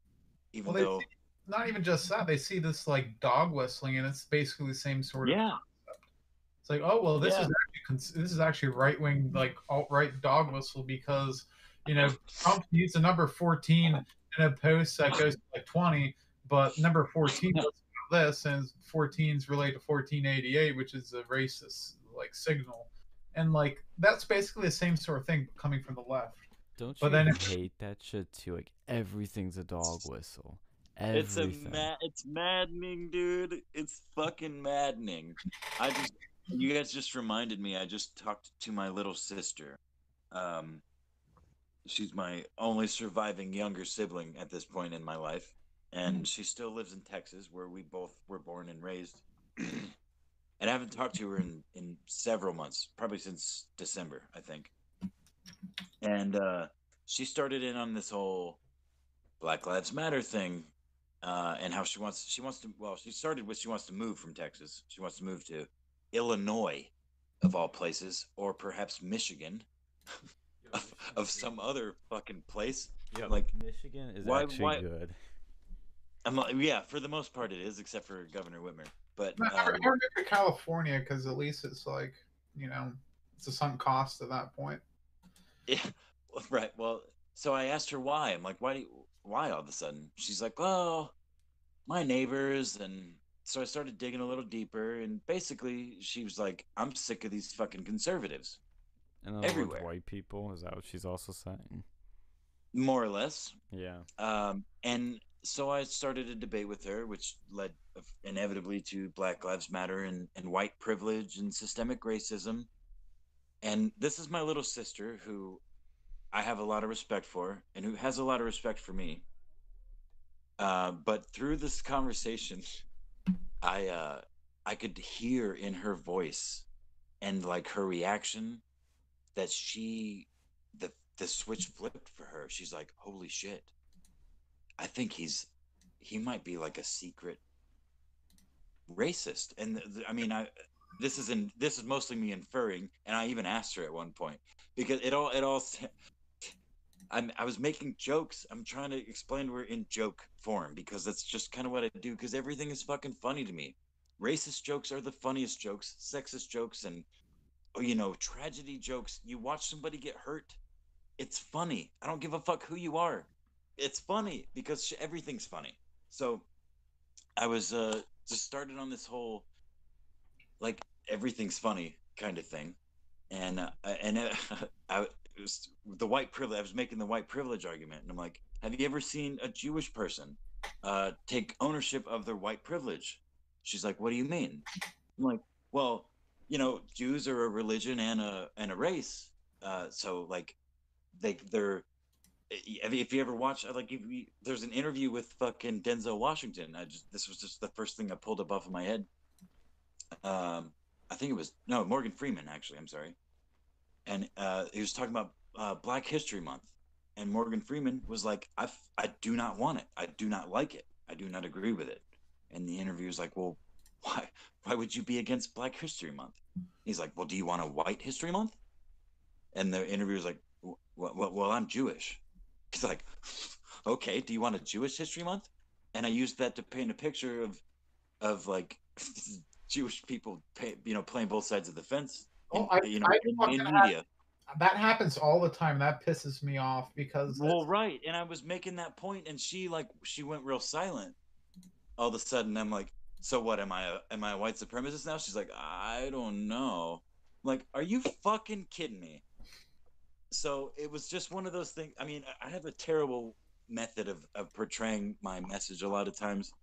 Even Well, though, see- Not even just that. They see this like dog whistling, and it's basically the same sort of. yeah, It's like, oh well, this Yeah. is actually this is actually right wing like alt right dog whistle because you know Trump used the number fourteen in a post that goes to like twenty, but number fourteen this, and 14 is related to fourteen eighty eight, which is a racist like signal, and like that's basically the same sort of thing coming from the left. Don't But you then if- hate that shit too? Like everything's a dog whistle. it's a Everything. ma- it's maddening, dude. It's fucking maddening. I just, you guys just reminded me. I just talked to my little sister. Um, she's my only surviving younger sibling at this point in my life, and she still lives in Texas, where we both were born and raised. and I haven't talked to her in in several months, probably since December, I think. And uh, she started in on this whole Black Lives Matter thing, uh, and how she wants she wants to. Well, she started with she wants to move from Texas. She wants to move to Illinois, of all places, or perhaps Michigan, of, of some other fucking place. Yeah, like, Michigan is why- actually why- good. I'm like, yeah, for the most part, it is, except for Governor Whitmer. But I I um, remember California because at least it's like you know it's a sunk cost at that point. Yeah, right. Well, so I asked her why. I'm like, why? Do you, why all of a sudden? She's like, well, my neighbors, and so I started digging a little deeper, and basically, she was like, I'm sick of these fucking conservatives, and everywhere. white people. Is that what she's also saying? more or less. Yeah. Um, and so I started a debate with her, which led inevitably to Black Lives Matter and, and white privilege and systemic racism. And this is my little sister who I have a lot of respect for and who has a lot of respect for me. Uh, but through this conversation, I uh, I could hear in her voice and like her reaction that she the the switch flipped for her. She's like, "Holy shit! I think he's he might be like a secret racist." And th- th- I mean, I this is in this is mostly me inferring, and I even asked her at one point because it all it all. I'm, I was making jokes. I'm trying to explain we're in joke form because that's just kind of what I do. Because everything is fucking funny to me. Racist jokes are the funniest jokes. Sexist jokes and oh, you know tragedy jokes. You watch somebody get hurt, it's funny. I don't give a fuck who you are. It's funny because everything's funny. So I was uh just started on this whole like everything's funny kind of thing, and uh, and uh, I it was the white privilege. I was making the white privilege argument, and I'm like, have you ever seen a Jewish person uh, take ownership of their white privilege? She's like, what do you mean? I'm like, well, you know, Jews are a religion and a and a race. Uh, so like, they they're if you ever watch like if you, there's an interview with fucking Denzel Washington. I just this was just the first thing I pulled up off of my head. Um, I think it was no Morgan Freeman actually. I'm sorry, and uh, he was talking about uh, Black History Month, and Morgan Freeman was like, I f- I do not want it. I do not like it. I do not agree with it. And the interview was like, well, why why would you be against Black History Month? He's like, well, do you want a White History Month? And the interviewer was like, well, well, well I'm Jewish. He's like, okay, do you want a Jewish History Month? And I used that to paint a picture of, of like Jewish people, pay, you know, playing both sides of the fence. Oh, in, Oh, I- you know, I in, in have- media. That happens all the time. That pisses me off because Well, right, and I was making that point, and she like she went real silent. All of a sudden, I'm like, "So what? Am I a am I a white supremacist now?" She's like, "I don't know." I'm like, are you fucking kidding me? So it was just one of those things. I mean, I have a terrible method of of portraying my message a lot of times.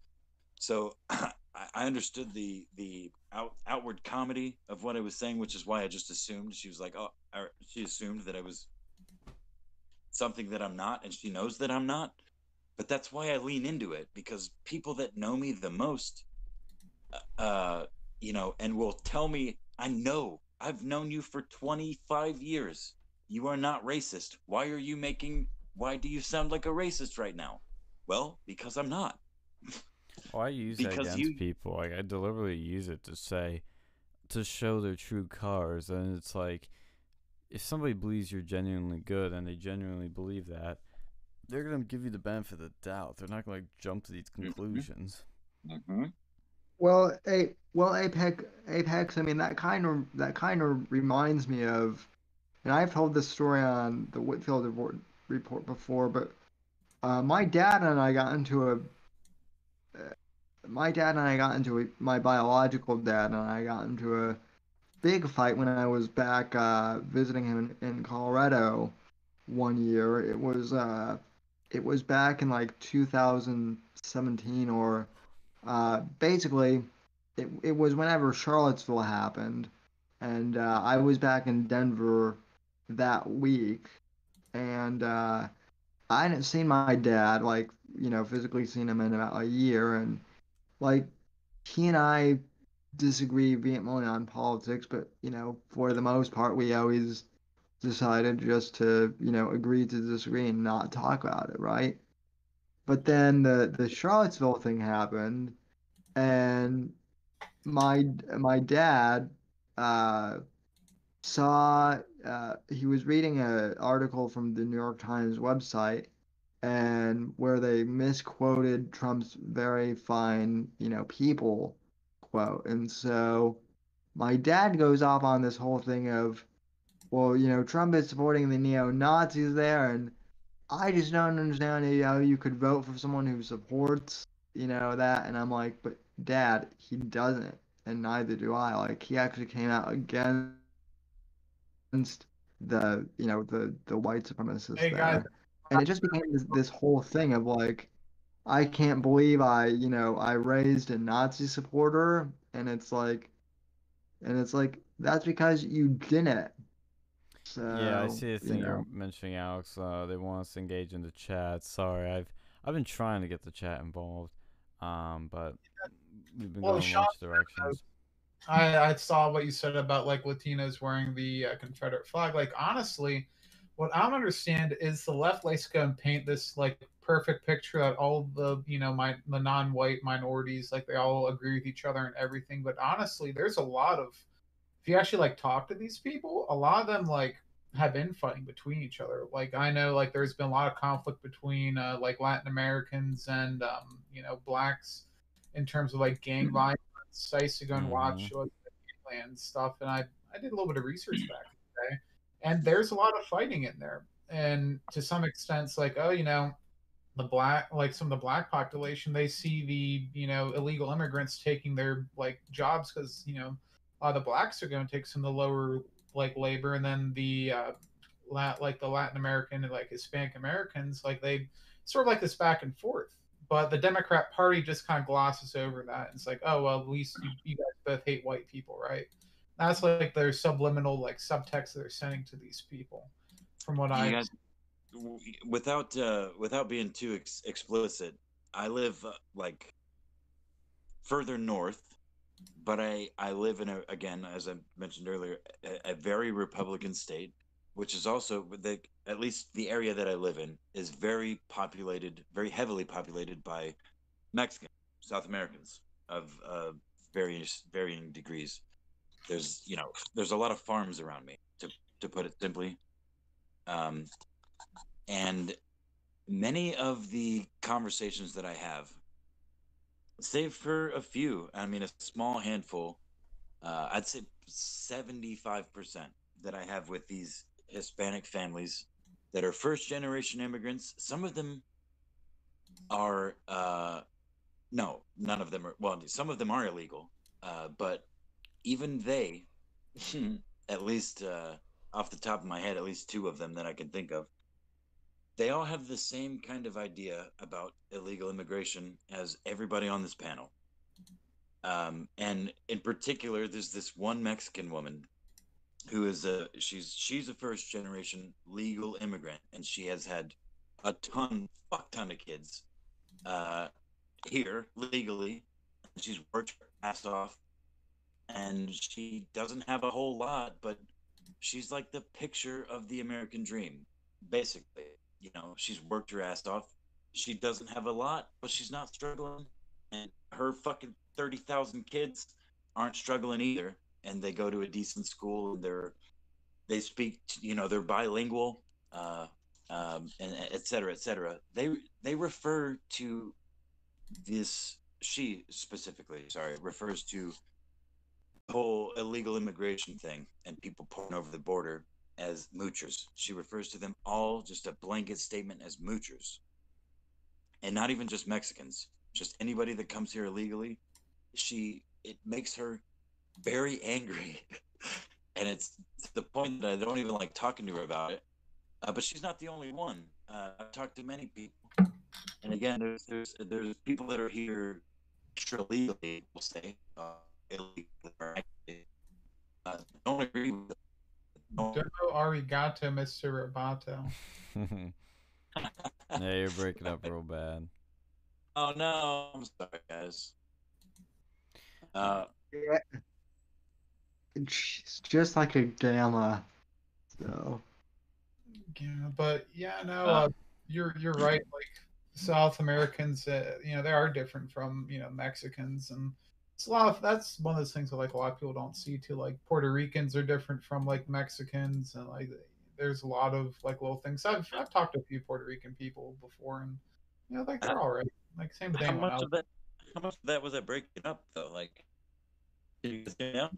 So I, understood the the out, outward comedy of what I was saying, which is why I just assumed she was like, "Oh," she assumed that I was something that I'm not, and she knows that I'm not. But that's why I lean into it because people that know me the most, uh, you know, and will tell me, I know I've known you for 25 years. You are not racist. Why are you making? Why do you sound like a racist right now? Well, because I'm not. Well, I use that against you- people. Like I deliberately use it to say, to show their true colors, and it's like if somebody believes you're genuinely good and they genuinely believe that, they're gonna give you the benefit of the doubt. They're not gonna like jump to these conclusions. Mm-hmm. Well, a well Apex Apex. I mean that kind of that kind of reminds me of, and I've told this story on the Whitfield report, report before, but uh, my dad and I got into a. My dad and I got into a, my biological dad and I got into a big fight when I was back uh, visiting him in, in Colorado one year. It was uh, it was back in like 2017 or uh, basically it, it was whenever Charlottesville happened. And uh, I was back in Denver that week. And uh, I hadn't seen my dad like you know physically seen him in about a year. And like he and I disagree vehemently on politics but you know for the most part we always decided just to, you know, agree to disagree and not talk about it, right? But then the the Charlottesville thing happened, and my my dad uh, saw uh, he was reading an article from the New York Times website, and where they misquoted Trump's very fine, you know, people quote, and so my dad goes off on this whole thing of well, you know, Trump is supporting the neo Nazis there, and I just don't understand how you could vote for someone who supports, you know, that. And I'm like, but Dad, he doesn't, and neither do I. Like, he actually came out against the, you know, the the white supremacists Hey, there, guys. And it just became this this whole thing of like. I can't believe I, you know, I raised a Nazi supporter, and it's like, and it's like that's because you didn't. So, yeah, I see a you thing know. you're mentioning, Alex. Uh, they want us to engage in the chat. Sorry, I've I've been trying to get the chat involved, um, but we've been Well, going in Sean which directions. I, I saw what you said about like Latinos wearing the uh, Confederate flag. Like honestly, what I don't understand is the left likes to go and paint this like perfect picture that all the you know my the non-white minorities like they all agree with each other and everything. But honestly, there's a lot of if you actually like talk to these people, a lot of them like have infighting between each other. Like I know like there's been a lot of conflict between uh, like Latin Americans and um, you know blacks in terms of like gang violence. I used to go and watch like, and stuff, and I I did a little bit of research back in the day, and there's a lot of fighting in there, and to some extent, it's like oh you know the black like some of the black population they see the you know illegal immigrants taking their like jobs because you know uh, the blacks are going to take some of the lower like labor. And then the uh, lat like the latin american and like hispanic americans like they sort of like this back and forth. But the democrat party just kind of glosses over that. It's like oh well at least you, you guys both hate white people right that's like their subliminal like subtext they're sending to these people from what i guys, without uh, without being too ex- explicit, I live uh, like further north, but I I live in a again as I mentioned earlier a, a very Republican state, which is also the at least the area that I live in is very populated, very heavily populated by Mexicans, South Americans of uh, various varying degrees. There's you know there's a lot of farms around me to to put it simply. Um, and many of the conversations that I have, save for a few, I mean, a small handful, uh, I'd say 75% that I have with these Hispanic families that are first generation immigrants. Some of them are, uh, no, none of them are, well, some of them are illegal, uh, but even they, at least, uh, off the top of my head, at least two of them that I can think of, they all have the same kind of idea about illegal immigration as everybody on this panel. Um, and in particular, there's this one Mexican woman who is a she's she's a first generation legal immigrant, and she has had a ton, fuck ton of kids uh, here legally. She's worked her ass off, and she doesn't have a whole lot, but she's like the picture of the American dream, basically. You know, she's worked her ass off. She doesn't have a lot, but she's not struggling. And her fucking 30,000 kids aren't struggling either. and they go to a decent school and they're they speak you know they're bilingual uh, um, and et cetera et cetera they they refer to this she specifically sorry refers to whole illegal immigration thing and people pouring over the border as moochers. She refers to them all just a blanket statement as moochers. And not even just mexicans just anybody that comes here illegally she it makes her very angry. And it's the point that i don't even like talking to her about it uh, but she's not the only one. Uh, i've talked to many people. And again there's there's there's people that are here illegally we'll say uh, uh, don't agree with it. Don't- Domo arigato, Mr. Roboto. yeah, you're breaking up real bad. oh no i'm sorry guys uh, Yeah. It's just like a gamma. So Yeah, but yeah, no, Uh, uh, you're you're right. Like South Americans, uh, you know, they are different from you know Mexicans, and it's a lot of that's one of those things that like a lot of people don't see too. Like Puerto Ricans are different from like Mexicans, and like there's a lot of like little things. I've I've talked to a few Puerto Rican people before, and you know, like they're all right. Like same how thing. when I much of that how much of that was that breaking up though like did you guys hear me out?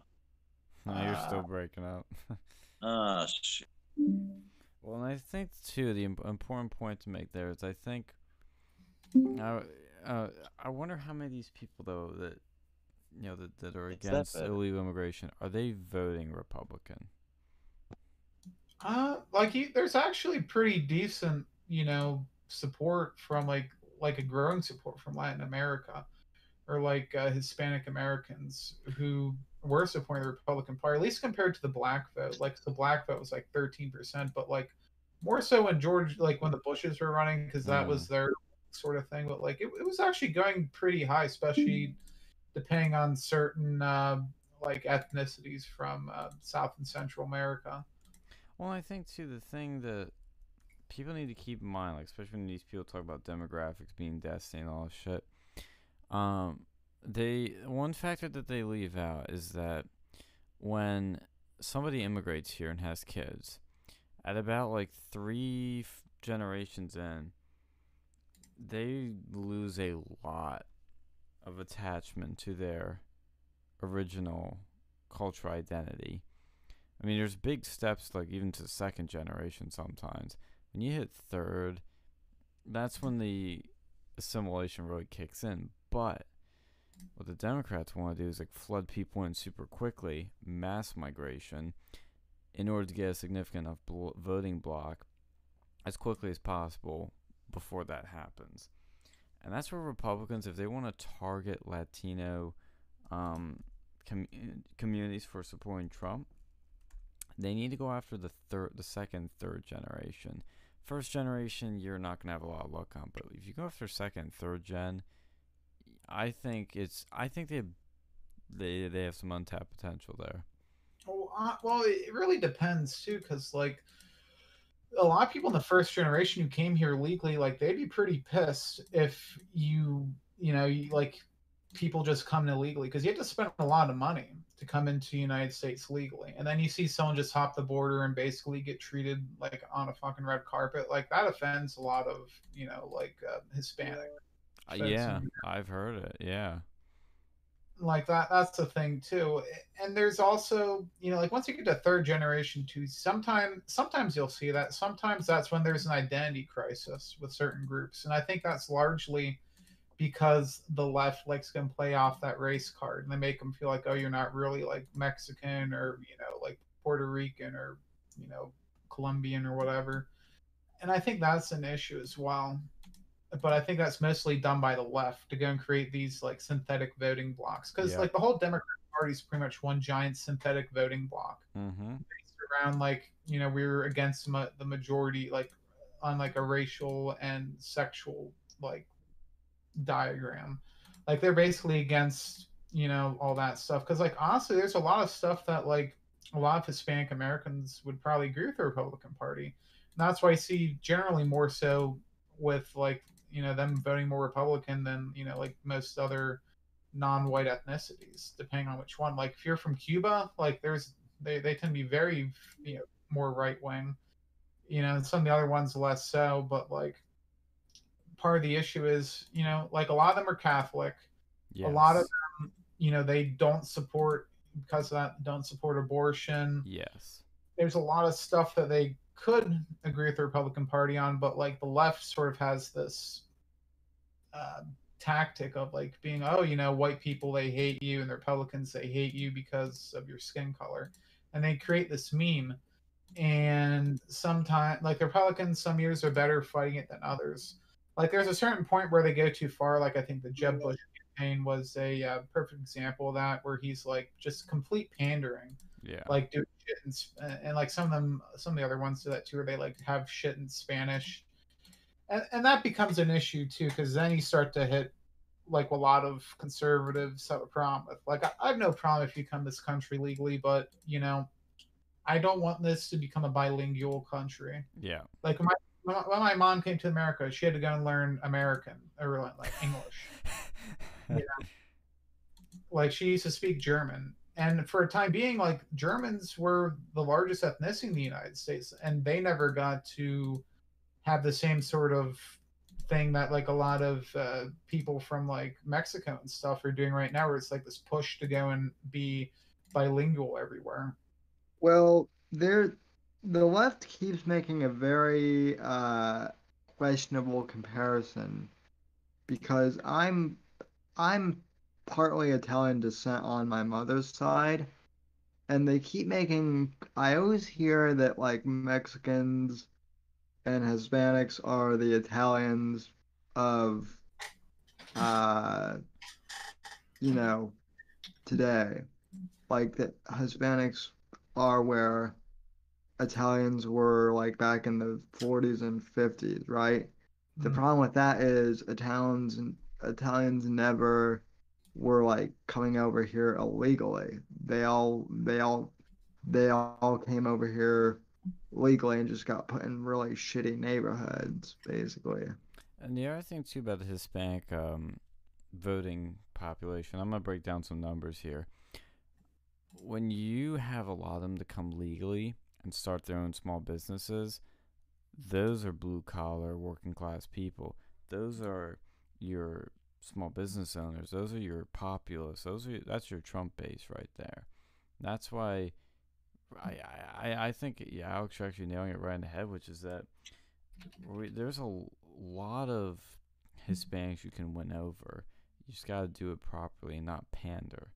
No, you're still Uh, breaking up. Ah, shit. Well, and I think too the important point to make there is I think uh, uh, I wonder how many of these people though that you know that, that are It's that against bad. illegal immigration are they voting Republican? Uh, like he, there's actually pretty decent, you know, support from like like a growing support from Latin America, or like uh, Hispanic Americans who were supporting the Republican Party, at least compared to the black vote. Like the black vote was like 13 percent, but like more so when George, like when the Bushes were running, because that was their sort of thing. But like it, it was actually going pretty high, especially depending on certain uh, like ethnicities from uh, South and Central America. Well, I think too the thing that people need to keep in mind, like especially when these people talk about demographics being destiny and all this shit. Um, they one factor that they leave out is that when somebody immigrates here and has kids, at about like three f- generations in, they lose a lot of attachment to their original cultural identity. I mean, there's big steps, like even to second generation sometimes. When you hit third, that's when the assimilation really kicks in. But what the Democrats want to do is like flood people in super quickly, mass migration, in order to get a significant enough bl- voting block as quickly as possible before that happens. And that's where Republicans, if they want to target Latino um, com- communities for supporting Trump, they need to go after the third, the second, third generation. First generation, you're not gonna have a lot of luck on, but if you go after second, third gen, I think it's, I think they, they, they have some untapped potential there. Well, uh, well, it really depends too, because like a lot of people in the first generation who came here legally, like they'd be pretty pissed if you, you know, you, like people just come illegally because you have to spend a lot of money to come into the United States legally, and then you see someone just hop the border and basically get treated like on a fucking red carpet, like that offends a lot of you know like uh, Hispanic. Uh, yeah, I've heard it. Yeah. Like that that's the thing too. And there's also you know like once you get to third generation too sometimes sometimes you'll see that. Sometimes that's when there's an identity crisis with certain groups. And i think that's largely because the left likes to play off that race card and they make them feel like oh you're not really like mexican or you know like puerto rican or you know colombian or whatever. And i think that's an issue as well but I think that's mostly done by the left to go and create these like synthetic voting blocks because Yeah. like the whole Democratic Party is pretty much one giant synthetic voting block Mm-hmm. based around like you know we were against ma- the majority like on like a racial and sexual like diagram like they're basically against you know all that stuff because like honestly there's a lot of stuff that like a lot of hispanic americans would probably agree with the republican party and that's why i see generally more so with like you know them voting more republican than you know like most other non-white ethnicities, depending on which one. Like if you're from Cuba, like there's they, they tend to be very you know more right wing. You know, some of the other ones less so, but like part of the issue is, you know, like a lot of them are Catholic. Yes. A lot of them, you know, they don't support because of that don't support abortion. Yes. There's a lot of stuff that they could agree with the Republican Party on, but like the left sort of has this uh, tactic of like being, oh, you know, white people they hate you, and the Republicans they hate you because of your skin color, and they create this meme. And sometimes, like the Republicans, some years are better fighting it than others. Like there's a certain point where they go too far. Like I think the Jeb Bush campaign was a uh, perfect example of that, where he's like just complete pandering Yeah. like do shit in, uh, and like some of them some of the other ones do that too where they like have shit in spanish and, and that becomes an issue too because then you start to hit like a lot of conservatives have a problem with like I, I have no problem if you come to this country legally but you know i don't want this to become a bilingual country yeah. like my when my mom came to america she had to go and learn american or like english like she used to speak German. And for a time being, like Germans were the largest ethnicity in the United States, and they never got to have the same sort of thing that like a lot of uh, people from like Mexico and stuff are doing right now, where it's like this push to go and be bilingual everywhere. Well, there, the left keeps making a very uh, questionable comparison because I'm I'm partly Italian descent on my mother's side, and they keep making. I always hear that like Mexicans and Hispanics are the Italians of, uh, you know, today. Like that Hispanics are where Italians were like back in the 40s and 50s, right? The Mhm. problem with that is Italians and Italians never were like coming over here illegally. They all they all they all came over here legally and just got put in really shitty neighborhoods, basically. And the other thing too about the Hispanic um, voting population, I'm gonna break down some numbers here. When you have a lot of them to come legally and start their own small businesses, those are blue collar, working class people. Those are your small business owners. Those are your populists. Those are that's your Trump base right there. That's why I I, I- I think yeah, Alex, you're actually nailing it right in the head, which is that we, there's a lot of Hispanics you can win over. You just got to do it properly and not pander.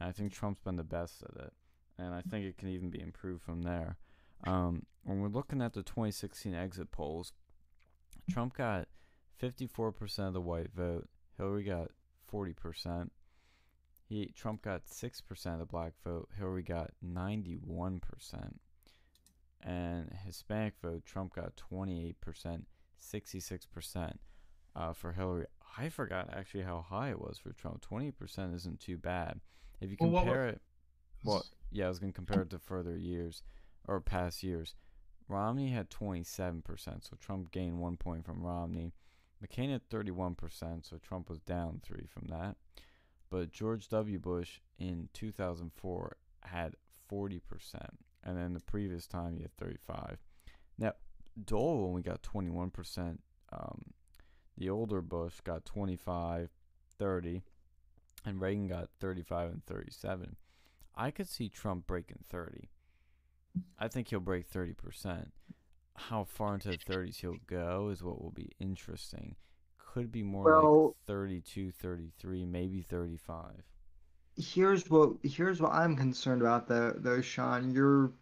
And I think Trump's been the best at it, and I think it can even be improved from there. Um, when we're looking at the 2016 exit polls, Trump got 54% of the white vote. Hillary got 40%. He Trump got 6% of the black vote. Hillary got 91%. And Hispanic vote, Trump got 28%, 66% uh, for Hillary. I forgot actually how high it was for Trump. 20% isn't too bad. If you Well, what compare it, well, yeah, I was going to compare it to further years or past years. Romney had 27%, so Trump gained one point from Romney. McCain had 31%, so Trump was down three from that. But George W. Bush in 2004 had 40%, and then the previous time he had 35. Now, Dole only got 21%. Um, the older Bush got 25, 30, and Reagan got 35 and 37. I could see Trump breaking 30. I think he'll break 30%. How far into the 30s he'll go is what will be interesting. Could be more Well- like 32, 33, maybe 35. Here's what here's what I'm concerned about though though, Sean. You're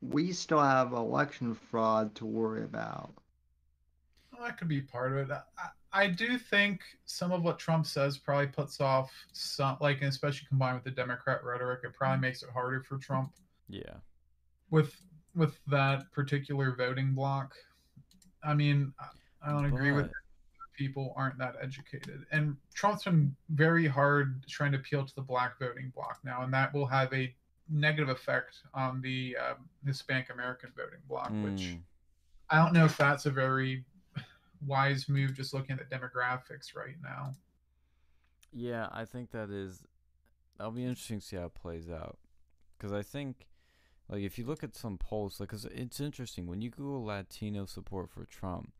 we still have election fraud to worry about. Well, that could be part of it. I, I do think some of what Trump says probably puts off some, like, especially combined with the Democrat rhetoric, it probably mm. makes it harder for Trump Yeah. with with that particular voting block. I mean, I- don't agree with But- people aren't that educated, and Trump's been very hard trying to appeal to the black voting block now, and that will have a negative effect on the um, Hispanic American voting block, which Mm, I don't know if that's a very wise move just looking at the demographics right now. Yeah, I think that is. That'll be interesting to see how it plays out, because I think, like, if you look at some polls, like, cause it's interesting when you Google Latino support for Trump,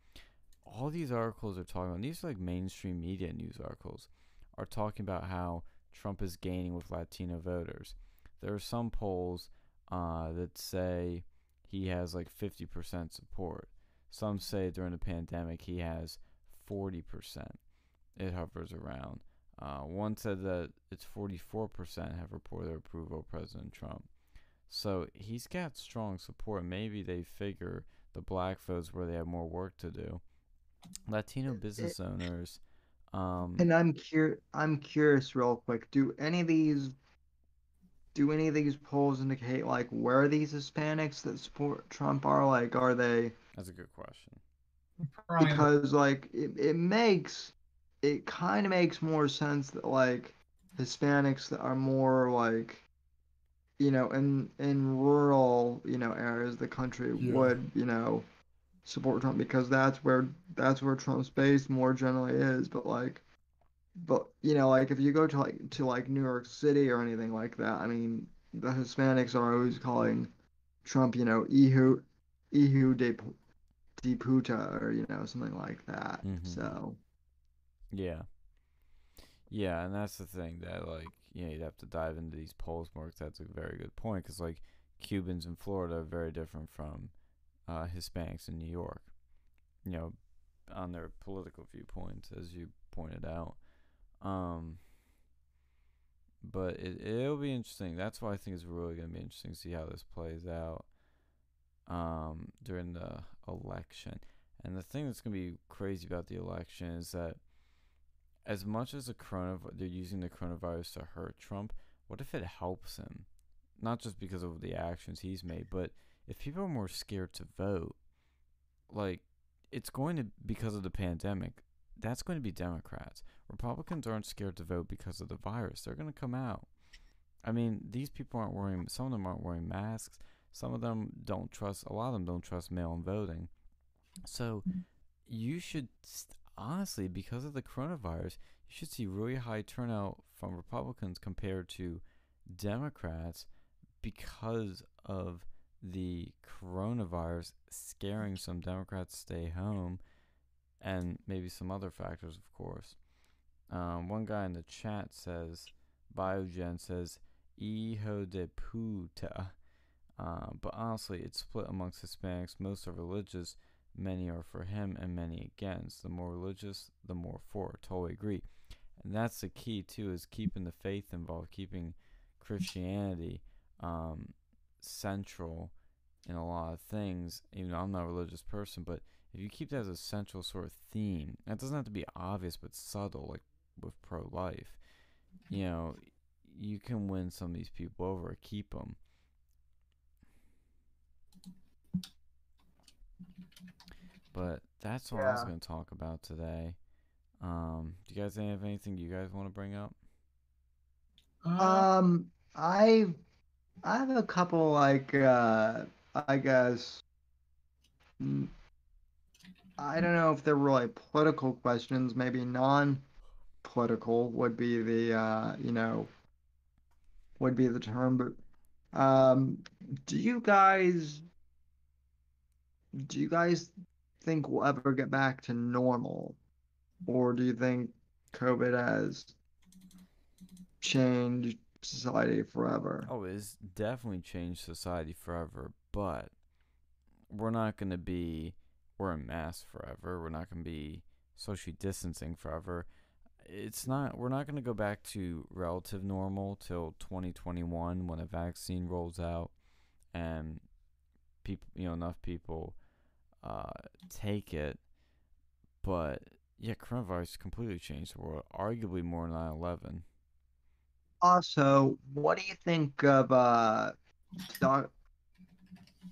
all these articles are talking about. These are like mainstream media news articles, are talking about how Trump is gaining with Latino voters. There are some polls uh, that say he has like 50% support. Some say during the pandemic he has 40%. It hovers around. Uh, one said that it's 44% have reported approval of President Trump. So he's got strong support. Maybe they figure the black votes where they have more work to do. Latino business owners. Um, And I'm cur I'm curious real quick. Do any of these do any of these polls indicate like where these Hispanics that support Trump are? Like are they that's a good question. Probably in the- because like it, it makes it kind of makes more sense that like Hispanics that are more like you know in in rural you know areas of the country Yeah. would you know support Trump because that's where that's where Trump's base more generally is but like but you know like if you go to like to like New York City or anything like that I mean the Hispanics are always calling Trump you know Ihu Ihu de de puta or you know something like that Mhm. so Yeah. Yeah, and that's the thing that like you know you'd have to dive into these polls more. that's a very good point because like Cubans in Florida are very different from uh, Hispanics in New York. You know, on their political viewpoints, as you pointed out. Um, but it it'll be interesting. That's why I think it's really gonna be interesting to see how this plays out. Um, during the election, and the thing that's gonna be crazy about the election is that as much as the coronavirus, they're using the coronavirus to hurt Trump. What if it helps him? Not just because of the actions he's made, but if people are more scared to vote, like it's going to because of the pandemic. That's going to be Democrats. Republicans aren't scared to vote because of the virus. They're going to come out. I mean, these people aren't wearing. Some of them aren't wearing masks. Some of them don't trust. A lot of them don't trust mail-in voting. So, you should honestly, because of the coronavirus, you should see really high turnout from Republicans compared to Democrats because of the coronavirus scaring some Democrats to stay home and maybe some other factors, of course. Um, one guy in the chat says, Biogen says, Hijo de puta. Uh, but honestly, it's split amongst Hispanics. Most are religious, many are for him, and many against. The more religious, the more for. Totally agree. And that's the key, too, is keeping the faith involved, keeping Christianity um, central in a lot of things. Even though I'm not a religious person, but if you keep that as a central sort of theme, that doesn't have to be obvious, but subtle, like with pro life, you know, you can win some of these people over, keep them. But that's what I was going to talk about today. Um, do you guys have anything you guys want to bring up? Um, I I have a couple like uh I guess mm, I don't know if they're really political questions, maybe non-political would be the uh you know would be the term, but um do you guys do you guys think we'll ever get back to normal? Or do you think COVID has changed society forever? Oh, it's definitely changed society forever, but we're not going to be wearing masks forever. We're not going to be socially distancing forever. It's not we're not going to go back to relative normal till 2021 when a vaccine rolls out and people, you know, enough people uh take it. But yeah, coronavirus completely changed the world, arguably more than 9/11. Also, what do you think of uh doc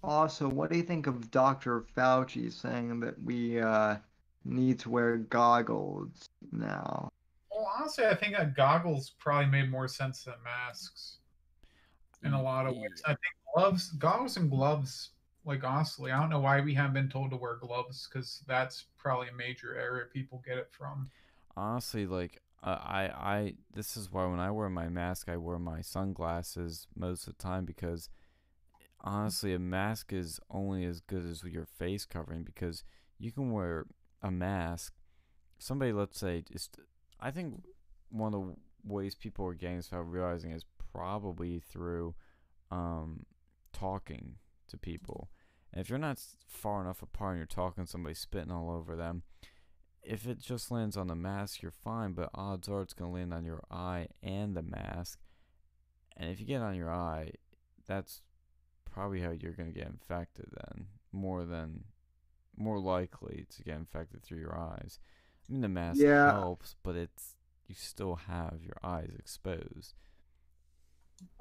also what do you think of Dr. Fauci saying that we uh need to wear goggles now? well, honestly, I think that goggles probably made more sense than masks in a lot of ways. I think gloves, goggles, and gloves. Like honestly, I don't know why we haven't been told to wear gloves because that's probably a major area people get it from. honestly like Uh, I I this is why when I wear my mask, I wear my sunglasses most of the time because honestly, a mask is only as good as your face covering because you can wear a mask. Somebody, let's say, just I think one of the ways people are getting this without realizing is probably through um, talking to people. And if you're not far enough apart and you're talking to somebody spitting all over them, if it just lands on the mask, you're fine, but odds are it's going to land on your eye and the mask. And if you get on your eye, that's probably how you're going to get infected then, more than more likely to get infected through your eyes. I mean, the mask Yeah. helps, but it's you still have your eyes exposed.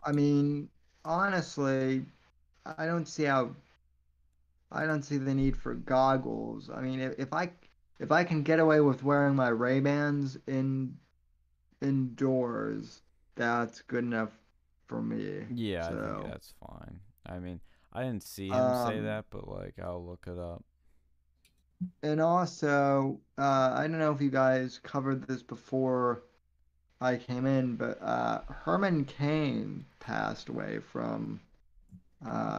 I mean, honestly, I don't see how. I don't see the need for goggles. I mean, if, if I if I can get away with wearing my Ray Bans in indoors, that's good enough for me. Yeah, I think that's fine. I mean, I didn't see him say Um, that, but like I'll look it up. And also, uh, I don't know if you guys covered this before I came in, but uh, Herman Cain passed away from uh,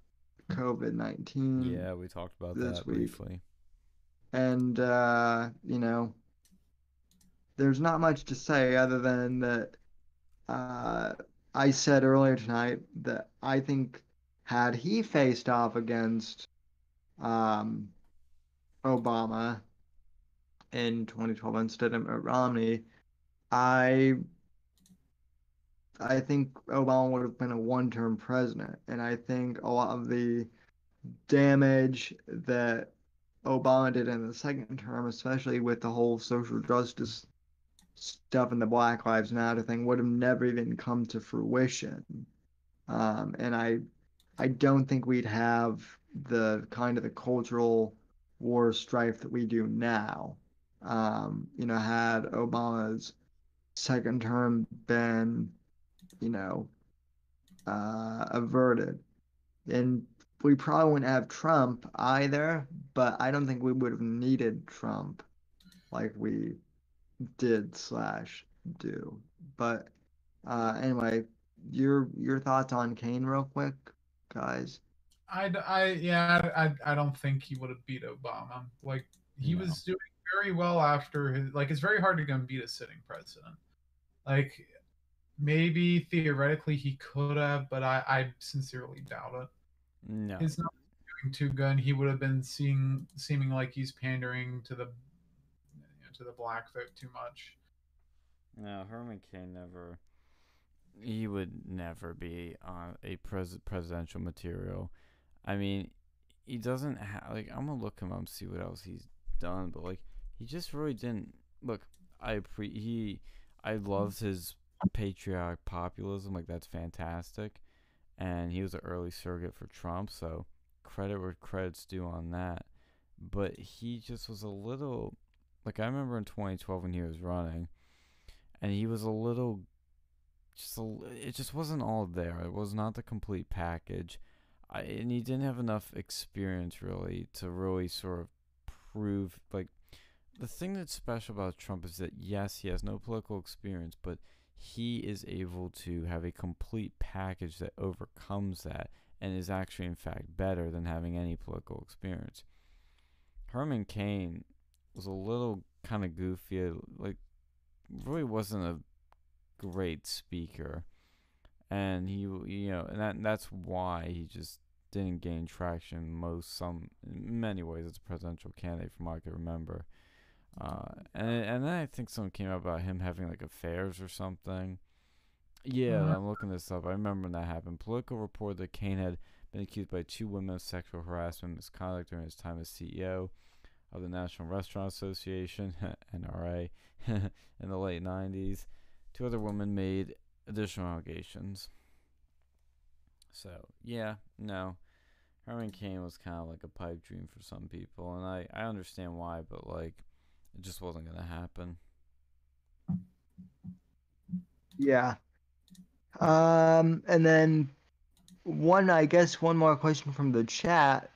COVID 19. Yeah, we talked about this that week. briefly. And, uh, you know, there's not much to say other than that uh, I said earlier tonight that I think had he faced off against um, Obama in 2012 instead of Mitt Romney, I I think Obama would have been a one-term president, and I think a lot of the damage that Obama did in the second term, especially with the whole social justice stuff and the Black Lives Matter thing, would have never even come to fruition. Um, and I, I don't think we'd have the kind of the cultural war strife that we do now. Um, you know, had Obama's second term been, you know, uh, averted, and we probably wouldn't have Trump either, but I don't think we would have needed Trump like we did slash do. But uh, anyway, your your thoughts on Cain, real quick, guys. I, I yeah, I, I don't think he would have beat Obama. Like he No. was doing very well after his. Like it's very hard to go and beat a sitting president. Like maybe theoretically he could have, but I, I sincerely doubt it. No. He's not doing too good. He would have been seeing seeming like he's pandering to the you know, to the black vote too much. No, Herman Cain never. He would never be on a pres- presidential material. I mean, he doesn't have like. I'm gonna look him up and see what else he's done, but like, he just really didn't. Look, I pre he. I loved his patriotic populism. Like that's fantastic, and he was an early surrogate for Trump. So credit where credit's due on that. But he just was a little. Like I remember in 2012 when he was running and he was a little just a, it just wasn't all there it was not the complete package I, and he didn't have enough experience really to really sort of prove like the thing that's special about Trump is that yes he has no political experience but he is able to have a complete package that overcomes that and is actually in fact better than having any political experience Herman Cain was a little kind of goofy uh, like really wasn't a great speaker, and he you know and that that's why he just didn't gain traction most some in many ways as a presidential candidate from what I can remember. Uh, and and then I think something came out about him having like affairs or something. Yeah, Mhm. I'm looking this up. I remember when that happened. Politico reported that Cain had been accused by two women of sexual harassment and misconduct during his time as CEO of the National Restaurant Association (NRA) in the late 90s. Two other women made additional allegations. So, yeah, no. Herman Cain was kind of like a pipe dream for some people, and I, I understand why, but like, it just wasn't going to happen. Yeah. Um, and then one, I guess, one more question from the chat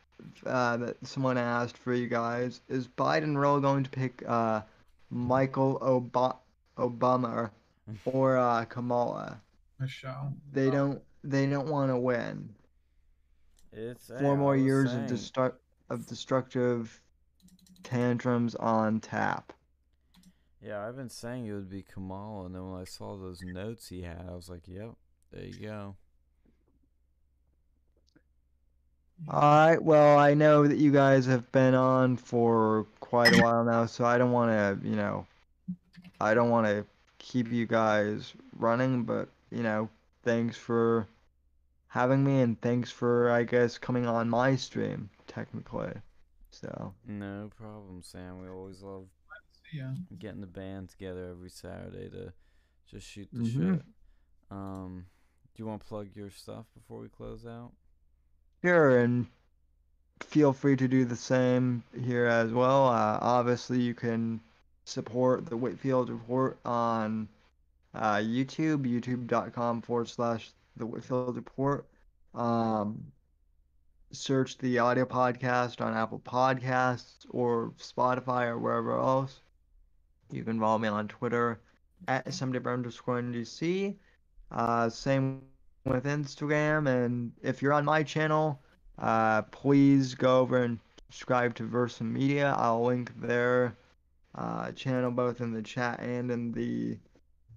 uh, that someone asked for you guys is Biden really going to pick uh, Michael Oba- Obama or uh, Kamala. Michelle. They Oh. don't. They don't want to win. It's Four more years saying, of destru- of destructive tantrums on tap. Yeah, I've been saying it would be Kamala, and then when I saw those notes he had, I was like, "Yep, there you go." All right. Well, I know that you guys have been on for quite a while now, so I don't want to, you know, I don't want to keep you guys running, but you know, thanks for having me, and thanks for, I guess, coming on my stream technically. So. No problem, Sam. We always love Yeah. getting the band together every Saturday to just shoot the Mhm. shit. Um, do you want to plug your stuff before we close out? Sure, and feel free to do the same here as well. Uh, obviously, you can support the Whitfield Report on uh, YouTube, youtube.com forward slash the Whitfield Report. Um, search the audio podcast on Apple Podcasts or Spotify or wherever else. You can follow me on Twitter at SMDB underscore NDC. Uh, same with Instagram. And if you're on my channel, uh, please go over and subscribe to Versa Media. I'll link their uh, channel both in the chat and in the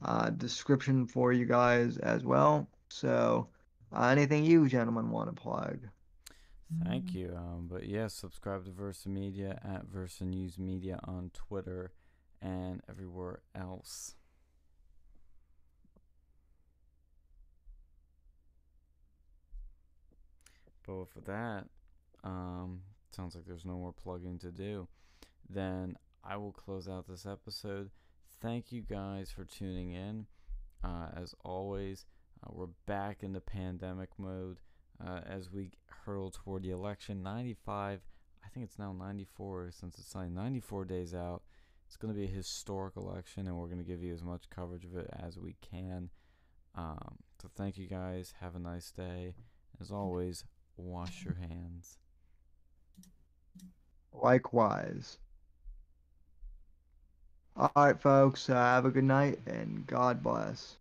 uh, description for you guys as well. So, uh, anything you gentlemen want to plug? Thank you. Um, but yeah, subscribe to Versa Media at Versa News Media on Twitter and everywhere else. But with that, um, sounds like there's no more plugging to do. Then I will close out this episode. Thank you guys for tuning in. Uh, as always, uh, we're back in the pandemic mode uh, as we hurtle toward the election. 95, I think it's now 94 since it's like 94 days out. It's going to be a historic election, and we're going to give you as much coverage of it as we can. Um, so thank you guys. Have a nice day. As always, wash your hands. Likewise. All right, folks. Uh, have a good night and God bless.